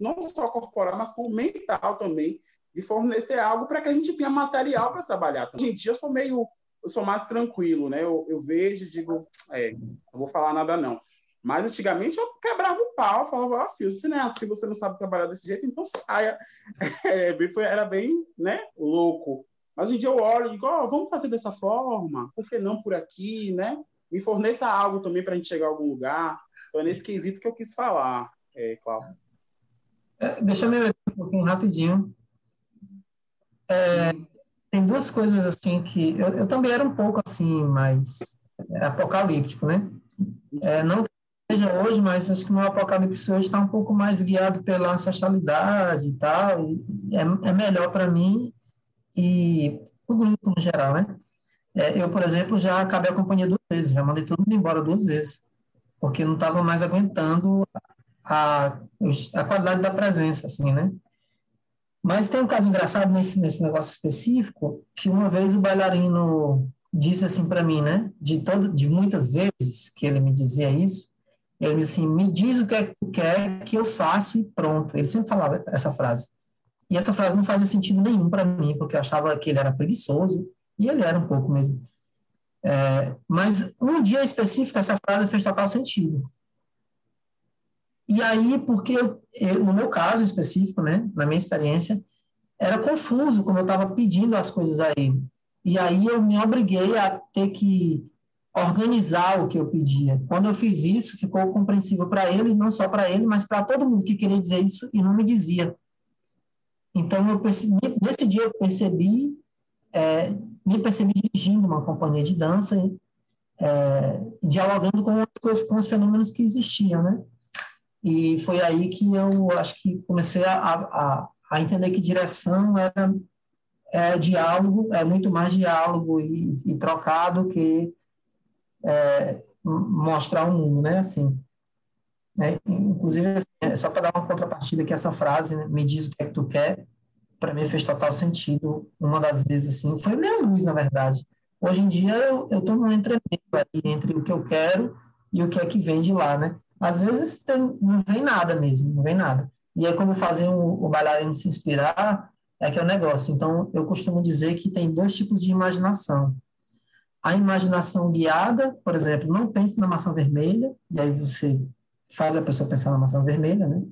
não só corporal, mas como mental também, de fornecer algo para que a gente tenha material para trabalhar. Hoje em dia eu sou meio, eu sou mais tranquilo, né? Eu, eu vejo e digo, é, não vou falar nada não. Mas antigamente eu quebrava o pau, falava, ah, filho, se não é assim, você não sabe trabalhar desse jeito, então saia. É, era bem, né, louco. Mas hoje em dia eu olho e digo, oh, vamos fazer dessa forma, por que não por aqui, né? Me forneça algo também para a gente chegar a algum lugar. Então é nesse quesito que eu quis falar, é, Cláudio. É, deixa eu me meter um pouquinho rapidinho. É, tem duas coisas assim que eu, eu, também era um pouco assim, mais apocalíptico, né? É, não que seja hoje, mas acho que o apocalipse hoje está um pouco mais guiado pela ancestralidade e tal. E é, é melhor para mim e o grupo no geral, né? É, eu, por exemplo, já acabei a companhia duas vezes, já mandei todo mundo embora duas vezes, porque não estava mais aguentando a, a qualidade da presença, assim, né? Mas tem um caso engraçado nesse, nesse negócio específico, que uma vez o bailarino disse assim para mim, né? De, todo, de muitas vezes que ele me dizia isso, ele disse assim, me diz o que é que quer que eu faço e pronto. Ele sempre falava essa frase. E essa frase não fazia sentido nenhum para mim, porque eu achava que ele era preguiçoso, e ele era um pouco mesmo. É, mas um dia específico, essa frase fez total sentido. E aí, porque eu, eu, no meu caso específico, né, na minha experiência, era confuso como eu estava pedindo as coisas a ele. E aí eu me obriguei a ter que organizar o que eu pedia. Quando eu fiz isso, ficou compreensível para ele, não só para ele, mas para todo mundo que queria dizer isso e não me dizia. Então, eu percebi, nesse dia eu percebi, é, me percebi dirigindo uma companhia de dança, é, dialogando com as coisas, com os fenômenos que existiam, né? E foi aí que eu acho que comecei a, a, a entender que direção era é, diálogo, é muito mais diálogo e, e trocado que é, mostrar o mundo, né? Assim, é, inclusive, assim, só para dar uma contrapartida que essa frase, né, me diz o que é que tu quer, para mim fez total sentido. Uma das vezes, assim, foi minha luz, na verdade. Hoje em dia, eu estou num entremeio entre o que eu quero e o que é que vem de lá, né? Às vezes tem, não vem nada mesmo, não vem nada. E aí, como fazer o, o bailarino se inspirar, é que é o negócio. Então, eu costumo dizer que tem dois tipos de imaginação. A imaginação guiada, por exemplo, não pense na maçã vermelha, e aí você faz a pessoa pensar na maçã vermelha, né?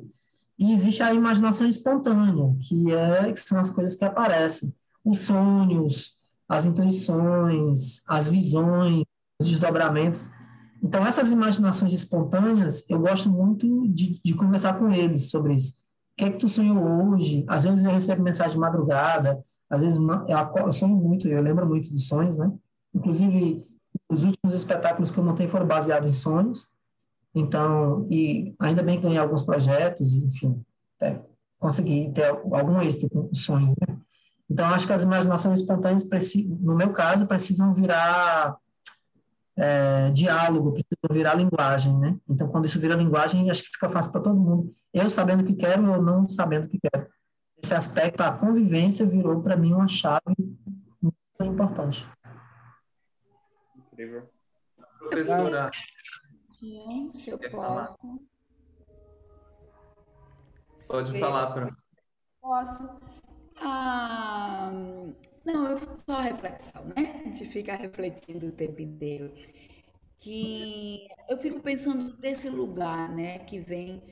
E existe a imaginação espontânea, que, é, que são as coisas que aparecem. Os sonhos, as intuições, as visões, os desdobramentos. Então, essas imaginações espontâneas, eu gosto muito de, de conversar com eles sobre isso. O que é que tu sonhou hoje? Às vezes eu recebo mensagem de madrugada, às vezes eu, sonho muito, eu lembro muito dos sonhos, né? Inclusive, os últimos espetáculos que eu montei foram baseados em sonhos. Então, e ainda bem que ganhei alguns projetos, enfim, até consegui ter algum êxito com os sonhos, né? Então, acho que as imaginações espontâneas, no meu caso, precisam virar é, diálogo, precisam virar linguagem, né? Então, quando isso vira linguagem, acho que fica fácil para todo mundo. Eu sabendo o que quero, eu não sabendo o que quero. Esse aspecto, a convivência, virou para mim uma chave muito importante. Incrível. Professora, se eu posso. Pode falar, Fran. Posso. Ah, não, eu só reflexão, né? A gente fica refletindo o tempo inteiro. Que eu fico pensando desse lugar, né? Que vem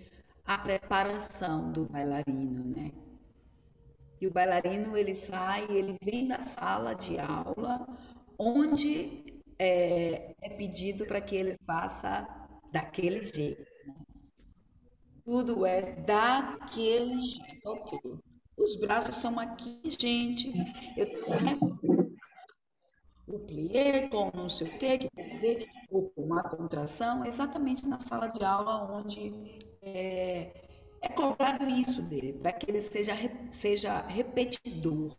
a preparação do bailarino, né? E o bailarino ele sai, ele vem da sala de aula, onde é, é pedido para que ele faça daquele jeito. Né? Tudo é daquele jeito. Ok. Os braços são aqui, gente. Eu tenho o plié com não sei o quê, que ver com uma contração, exatamente na sala de aula onde é, é cobrado isso dele, para que ele seja, seja repetidor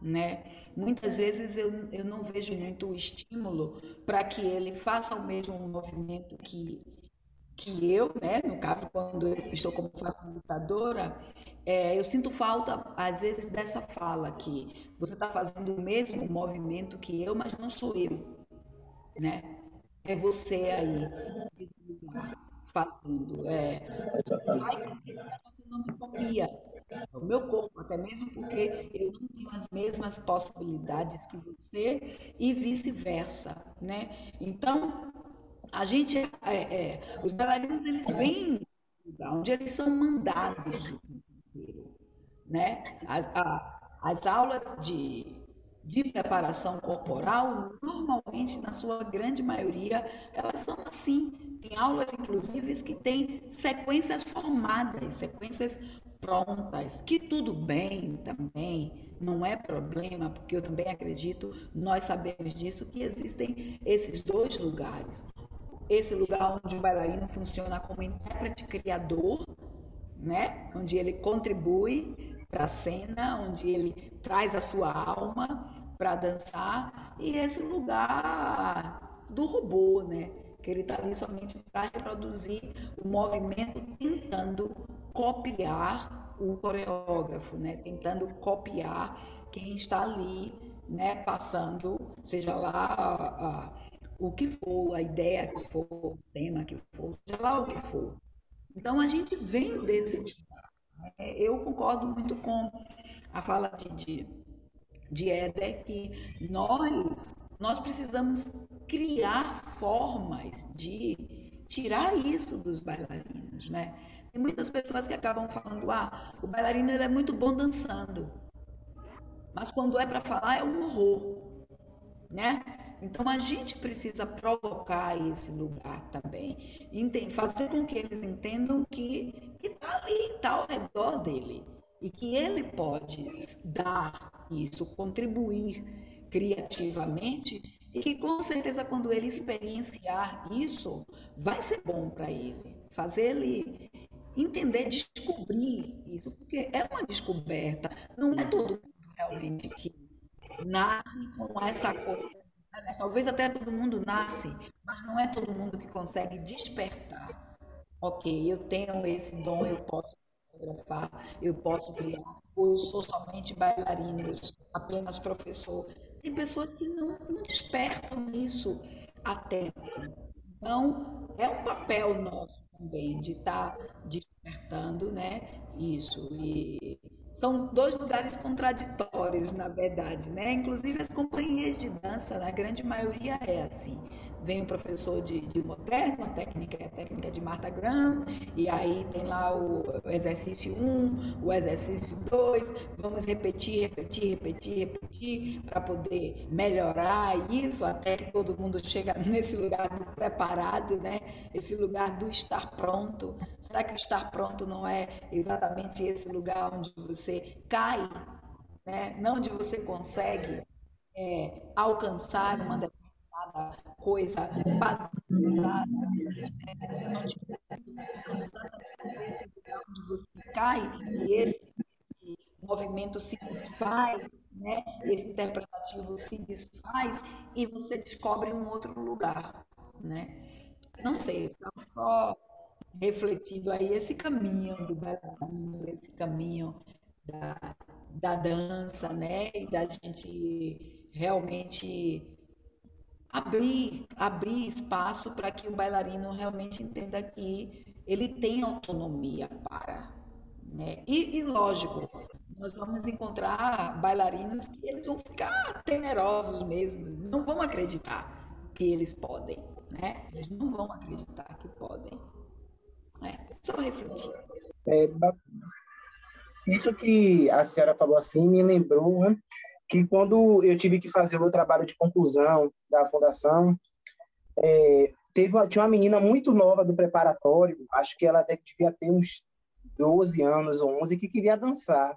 né? Muitas vezes eu, eu não vejo muito estímulo para que ele faça o mesmo movimento que, que eu, né, no caso, quando eu estou como facilitadora, é, eu sinto falta, às vezes, dessa fala que você está fazendo o mesmo movimento que eu, mas não sou eu, né? É você aí, fazendo. É, vai você não me copia o meu corpo, até mesmo porque eu não tenho as mesmas possibilidades que você e vice-versa, né? Então, a gente, é, é, os bailarinos, eles vêm onde eles são mandados, né? As, a, as aulas de, de preparação corporal, normalmente, na sua grande maioria, elas são assim. Tem aulas, inclusive, que têm sequências formadas, sequências prontas, que tudo bem também, não é problema, porque eu também acredito, nós sabemos disso, que existem esses dois lugares esse lugar onde o bailarino funciona como intérprete criador, né? onde ele contribui para a cena, onde ele traz a sua alma para dançar, e esse lugar do robô, né? que ele está ali somente para reproduzir o movimento, tentando copiar o coreógrafo, né? tentando copiar quem está ali, né? passando, seja lá o que for, a ideia que for, o tema que for, seja lá o que for. Então a gente vem desse. Né? Eu concordo muito com a fala de, de, de Éder que nós, nós precisamos criar formas de tirar isso dos bailarinos, né? Tem muitas pessoas que acabam falando, ah, o bailarino ele é muito bom dançando, mas quando é para falar é um horror, né? Então a gente precisa provocar esse lugar também, fazer com que eles entendam que está ali, está ao redor dele e que ele pode dar isso, contribuir criativamente e que com certeza quando ele experienciar isso vai ser bom para ele, fazer ele entender, descobrir isso, porque é uma descoberta, não é todo mundo realmente que nasce com essa coisa talvez até todo mundo nasce, mas não é todo mundo que consegue despertar. Ok, eu tenho esse dom, eu posso fotografar, eu posso criar, ou eu sou somente bailarino, eu sou apenas professor. Tem pessoas que não, não despertam isso a tempo. Então, é um papel nosso também de estar tá despertando né, isso. E são dois lugares contraditórios, na verdade, né? Inclusive as companhias de dança, na grande maioria é assim vem o professor de, de moderno, a técnica é a técnica de Martha Graham, e aí tem lá o, o exercício 1, o exercício 2, vamos repetir, repetir, repetir, repetir, para poder melhorar isso, até que todo mundo chega nesse lugar do preparado, né? esse lugar do estar pronto. Será que o estar pronto não é exatamente esse lugar onde você cai, né? não onde você consegue é, alcançar uma determinada determinada coisa padronizada, né? onde você cai e esse movimento se desfaz, né? esse interpretativo se desfaz e você descobre um outro lugar. Né? Não sei, estava só refletindo aí esse caminho do bailarino, esse caminho da, da dança, né? E da gente realmente abrir, abrir espaço para que o bailarino realmente entenda que ele tem autonomia para. Né? E, e, lógico, nós vamos encontrar bailarinos que eles vão ficar temerosos mesmo, não vão acreditar que eles podem, né? Eles não vão acreditar que podem. É, só refletir. É, isso que a senhora falou assim me lembrou né, que quando eu tive que fazer o meu trabalho de conclusão da fundação, é, teve tinha uma menina muito nova do preparatório, acho que ela devia ter uns 12 anos ou 11, que queria dançar.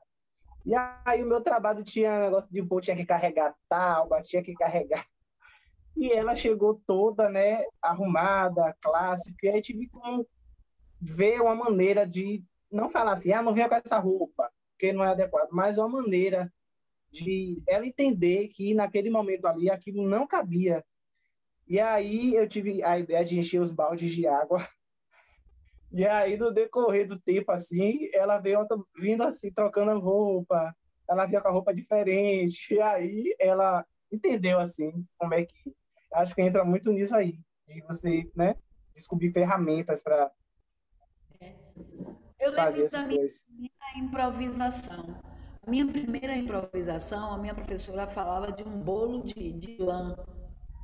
E aí o meu trabalho tinha negócio de pô, tinha que carregar talba, tinha que carregar. E ela chegou toda, né, arrumada, clássica, e aí tive que ver uma maneira de não falar assim, ah, não venha com essa roupa, porque não é adequado, mas uma maneira de ela entender que naquele momento ali aquilo não cabia. E aí eu tive a ideia de encher os baldes de água E aí, no decorrer do tempo, assim, ela veio vindo assim, trocando roupa, ela via com a roupa diferente, e aí ela entendeu, assim, como é que. Acho que entra muito nisso aí, de você, né, descobrir ferramentas para. É. Eu lembro da minha improvisação. Minha primeira improvisação, a minha professora falava de um bolo de, de lã.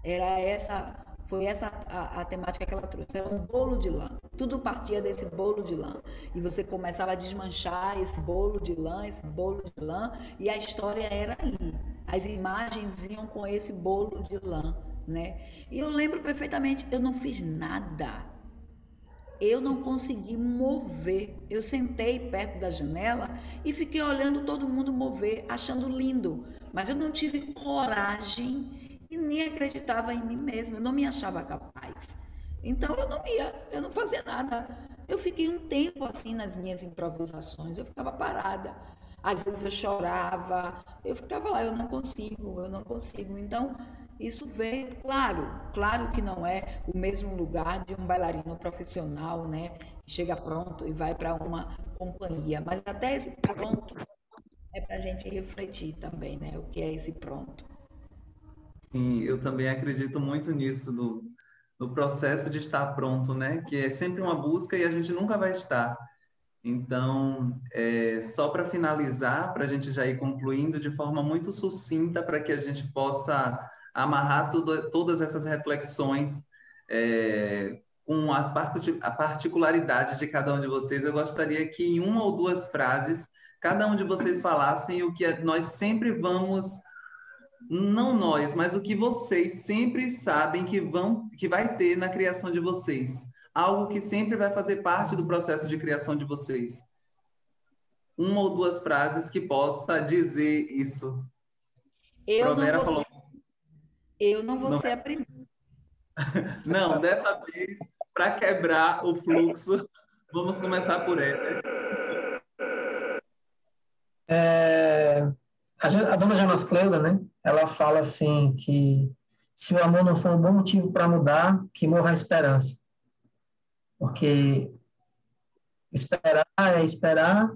Era essa foi essa a, a, temática que ela trouxe. Era um bolo de lã. Tudo partia desse bolo de lã. E você começava a desmanchar esse bolo de lã, esse bolo de lã, e a história era ali. As imagens vinham com esse bolo de lã, né? E eu lembro perfeitamente, eu não fiz nada. Eu não consegui mover. Eu sentei perto da janela e fiquei olhando todo mundo mover, achando lindo. Mas eu não tive coragem e nem acreditava em mim mesma, eu não me achava capaz. Então eu não ia, eu não fazia nada. Eu fiquei um tempo assim nas minhas improvisações, eu ficava parada. Às vezes eu chorava, eu ficava lá, eu não consigo, eu não consigo. Então, isso veio, claro, claro que não é o mesmo lugar de um bailarino profissional, né? Chega pronto e vai para uma companhia, mas até esse pronto é para a gente refletir também, né? O que é esse pronto. Sim, eu também acredito muito nisso, do, do processo de estar pronto, né? Que é sempre uma busca e a gente nunca vai estar. Então, é, só para finalizar, para a gente já ir concluindo de forma muito sucinta, para que a gente possa amarrar tudo, todas essas reflexões é, com as particularidades de cada um de vocês, eu gostaria que em uma ou duas frases, cada um de vocês falassem o que nós sempre vamos não nós, mas o que vocês sempre sabem que vão que vai ter na criação de vocês. Algo que sempre vai fazer parte do processo de criação de vocês. Uma ou duas frases que possa dizer isso. Eu não vou falou... eu não vou não. ser a primeira. não, dessa vez, para quebrar o fluxo, vamos começar por Éter. É, a, a dona Jonas Cleuda, né? Ela fala assim que se o amor não for um bom motivo para mudar, que morra a esperança. Porque esperar é esperar,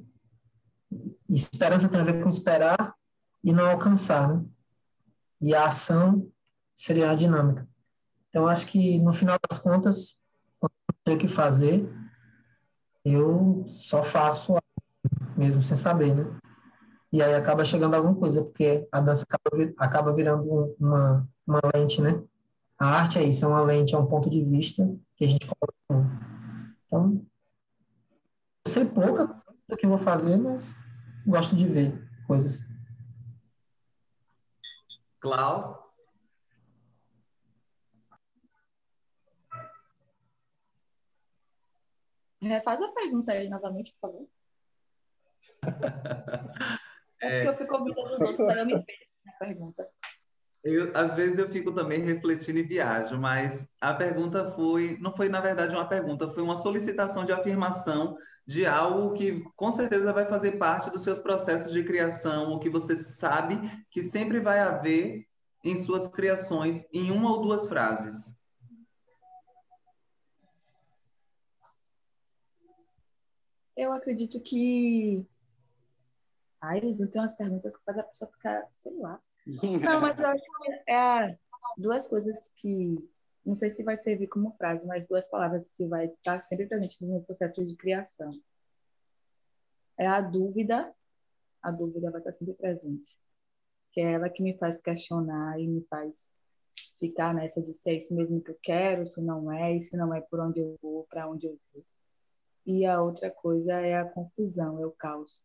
esperança tem a ver com esperar e não alcançar, né? E a ação seria a dinâmica. Então, acho que no final das contas, quando não sei o que fazer, eu só faço mesmo sem saber, né? e aí acaba chegando alguma coisa, porque a dança acaba, acaba virando uma, uma lente, né? A arte é isso, é uma lente, é um ponto de vista que a gente coloca. Então, eu sei pouca coisa do que vou fazer, mas gosto de ver coisas. Clau? Faz a pergunta aí novamente, por favor. É, eu fico ouvindo dos outros, aí eu me perco na pergunta. Eu, às vezes eu fico também refletindo e viajo, mas a pergunta foi, não foi na verdade uma pergunta, foi uma solicitação de afirmação de algo que com certeza vai fazer parte dos seus processos de criação, o que você sabe que sempre vai haver em suas criações, em uma ou duas frases. Eu acredito que Ai, não tem umas perguntas que faz a pessoa ficar, sei lá. Não, mas eu acho que é duas coisas que não sei se vai servir como frase, mas duas palavras que vai estar sempre presente no meu processo de criação. É a dúvida, a dúvida vai estar sempre presente, que é ela que me faz questionar e me faz ficar nessa de se é isso mesmo que eu quero, se não é, e se não é por onde eu vou, para onde eu vou. E a outra coisa é a confusão, é o caos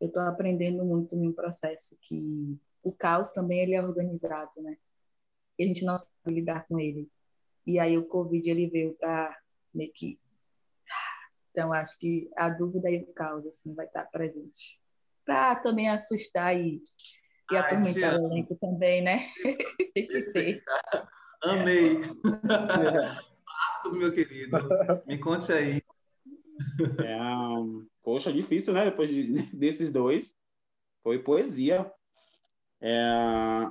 eu estou aprendendo muito no processo que o caos também ele é organizado, né? E a gente não sabe lidar com ele. E aí o Covid ele veio para meio que então acho que a dúvida e o caos assim vai estar presente para também assustar e, e Ai, atormentar o elenco também, né? Tem que ter. Amei. Meu querido, me conte aí. É, um, poxa, difícil, né? Depois de, desses dois. Foi poesia. É,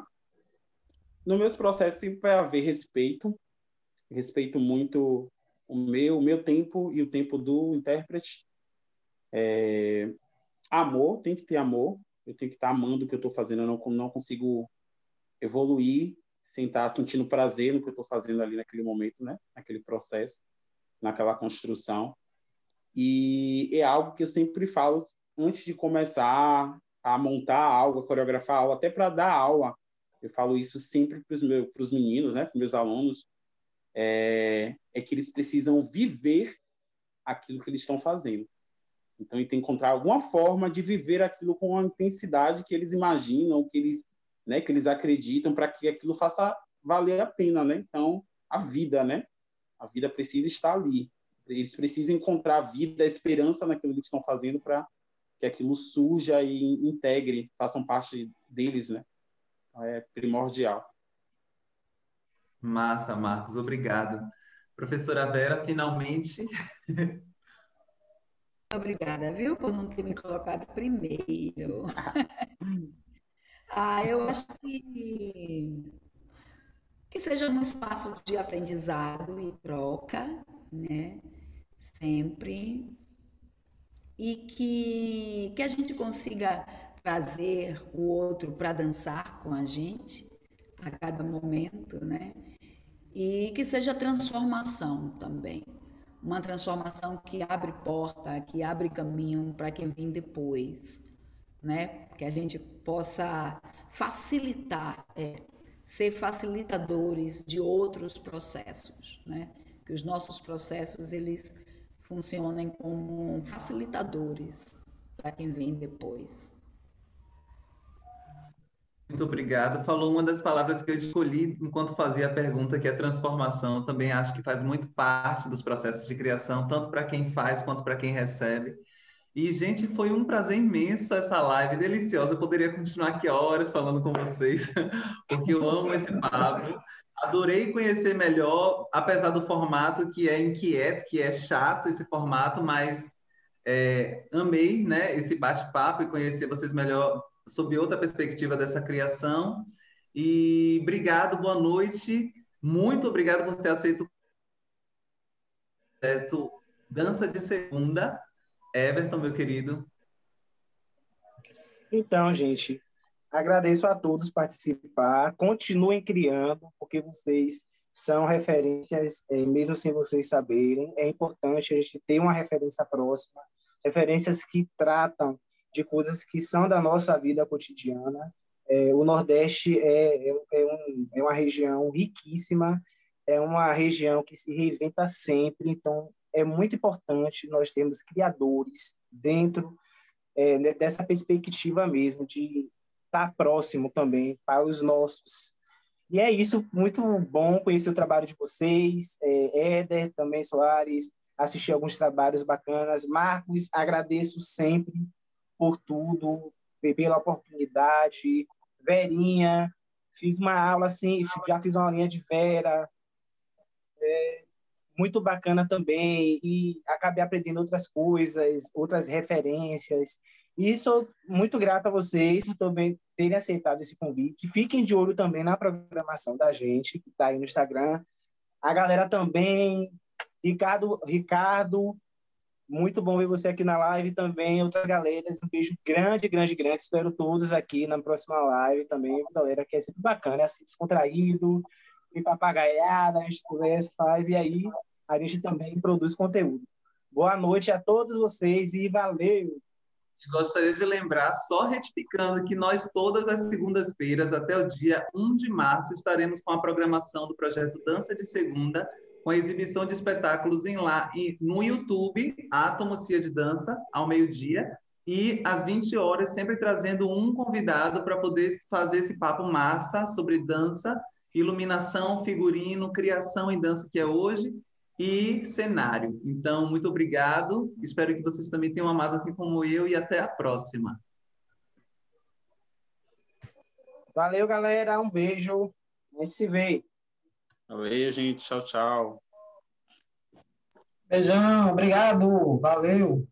no meus processos sempre vai haver respeito. Respeito muito o meu, o meu tempo e o tempo do intérprete. É, amor, tem que ter amor. Eu tenho que estar amando o que eu estou fazendo. Eu não, não consigo evoluir sem estar sentindo prazer no que eu estou fazendo ali naquele momento, né? Naquele processo, naquela construção. E é algo que eu sempre falo antes de começar a montar algo, a coreografar algo, até para dar aula. Eu falo isso sempre para os meus meninos, né? Para meus alunos é, é que eles precisam viver aquilo que eles estão fazendo. Então, ele tem que encontrar alguma forma de viver aquilo com a intensidade que eles imaginam, que eles, né, que eles acreditam, para que aquilo faça valer a pena, né? Então, a vida, né? A vida precisa estar ali. Eles precisam encontrar a vida, a esperança naquilo que estão fazendo para que aquilo surja e integre, façam parte deles, né? Então, é primordial. Massa, Marcos, obrigado. Professora Vera, finalmente. Obrigada, viu, por não ter me colocado primeiro. ah, eu acho que que seja um espaço de aprendizado e troca, né? Sempre. E que, que a gente consiga trazer o outro para dançar com a gente a cada momento, né? E que seja transformação também. Uma transformação que abre porta, que abre caminho para quem vem depois, né? Que a gente possa facilitar, é, ser facilitadores de outros processos, né? Que os nossos processos eles funcionem como facilitadores para quem vem depois. Muito obrigado. Falou uma das palavras que eu escolhi enquanto fazia a pergunta, que é transformação. Também acho que faz muito parte dos processos de criação, tanto para quem faz quanto para quem recebe. E, gente, foi um prazer imenso essa live, deliciosa. Eu poderia continuar aqui horas falando com vocês, porque eu amo esse papo. Adorei conhecer melhor, apesar do formato que é inquieto, que é chato esse formato, mas é, amei né, esse bate-papo e conhecer vocês melhor sob outra perspectiva dessa criação. E obrigado, boa noite. Muito obrigado por ter aceito o projeto Dança de Segunda. Everton, meu querido. Então, gente, agradeço a todos participar. Continuem criando, porque vocês são referências, é, mesmo sem vocês saberem. É importante a gente ter uma referência próxima, referências que tratam de coisas que são da nossa vida cotidiana. É, o Nordeste é, é, é, um, é uma região riquíssima, é uma região que se reinventa sempre, então é muito importante nós termos criadores dentro é, dessa perspectiva mesmo, de estar próximo também para os nossos. E é isso, muito bom conhecer o trabalho de vocês, é, Éder também, Soares, assistir alguns trabalhos bacanas. Marcos, agradeço sempre por tudo, pela oportunidade. Verinha, fiz uma aula assim, já fiz uma linha de Vera, é, muito bacana também, e acabei aprendendo outras coisas, outras referências. E sou muito grato a vocês por também terem aceitado esse convite. Fiquem de olho também na programação da gente, que está aí no Instagram. A galera também, Ricardo, Ricardo muito bom ver você aqui na live também, outras galeras. Um beijo grande, grande, grande. Espero todos aqui na próxima live também. Galera que é sempre bacana, é assim, descontraído, tem papagaiada, a gente conversa, faz, e aí a gente também produz conteúdo. Boa noite a todos vocês e valeu! Gostaria de lembrar, só retificando, que nós todas as segundas-feiras, até o dia 1 de março, estaremos com a programação do projeto Dança de Segunda, com a exibição de espetáculos em lá, no YouTube, Átomo Cia de Dança, ao meio-dia, e às 20 horas, sempre trazendo um convidado para poder fazer esse papo massa sobre dança, iluminação, figurino, criação em dança, que é hoje, e cenário. Então, muito obrigado. Espero que vocês também tenham amado assim como eu e até a próxima. Valeu, galera. Um beijo. A gente se vê. Valeu, gente. Tchau, tchau. Beijão, obrigado, valeu.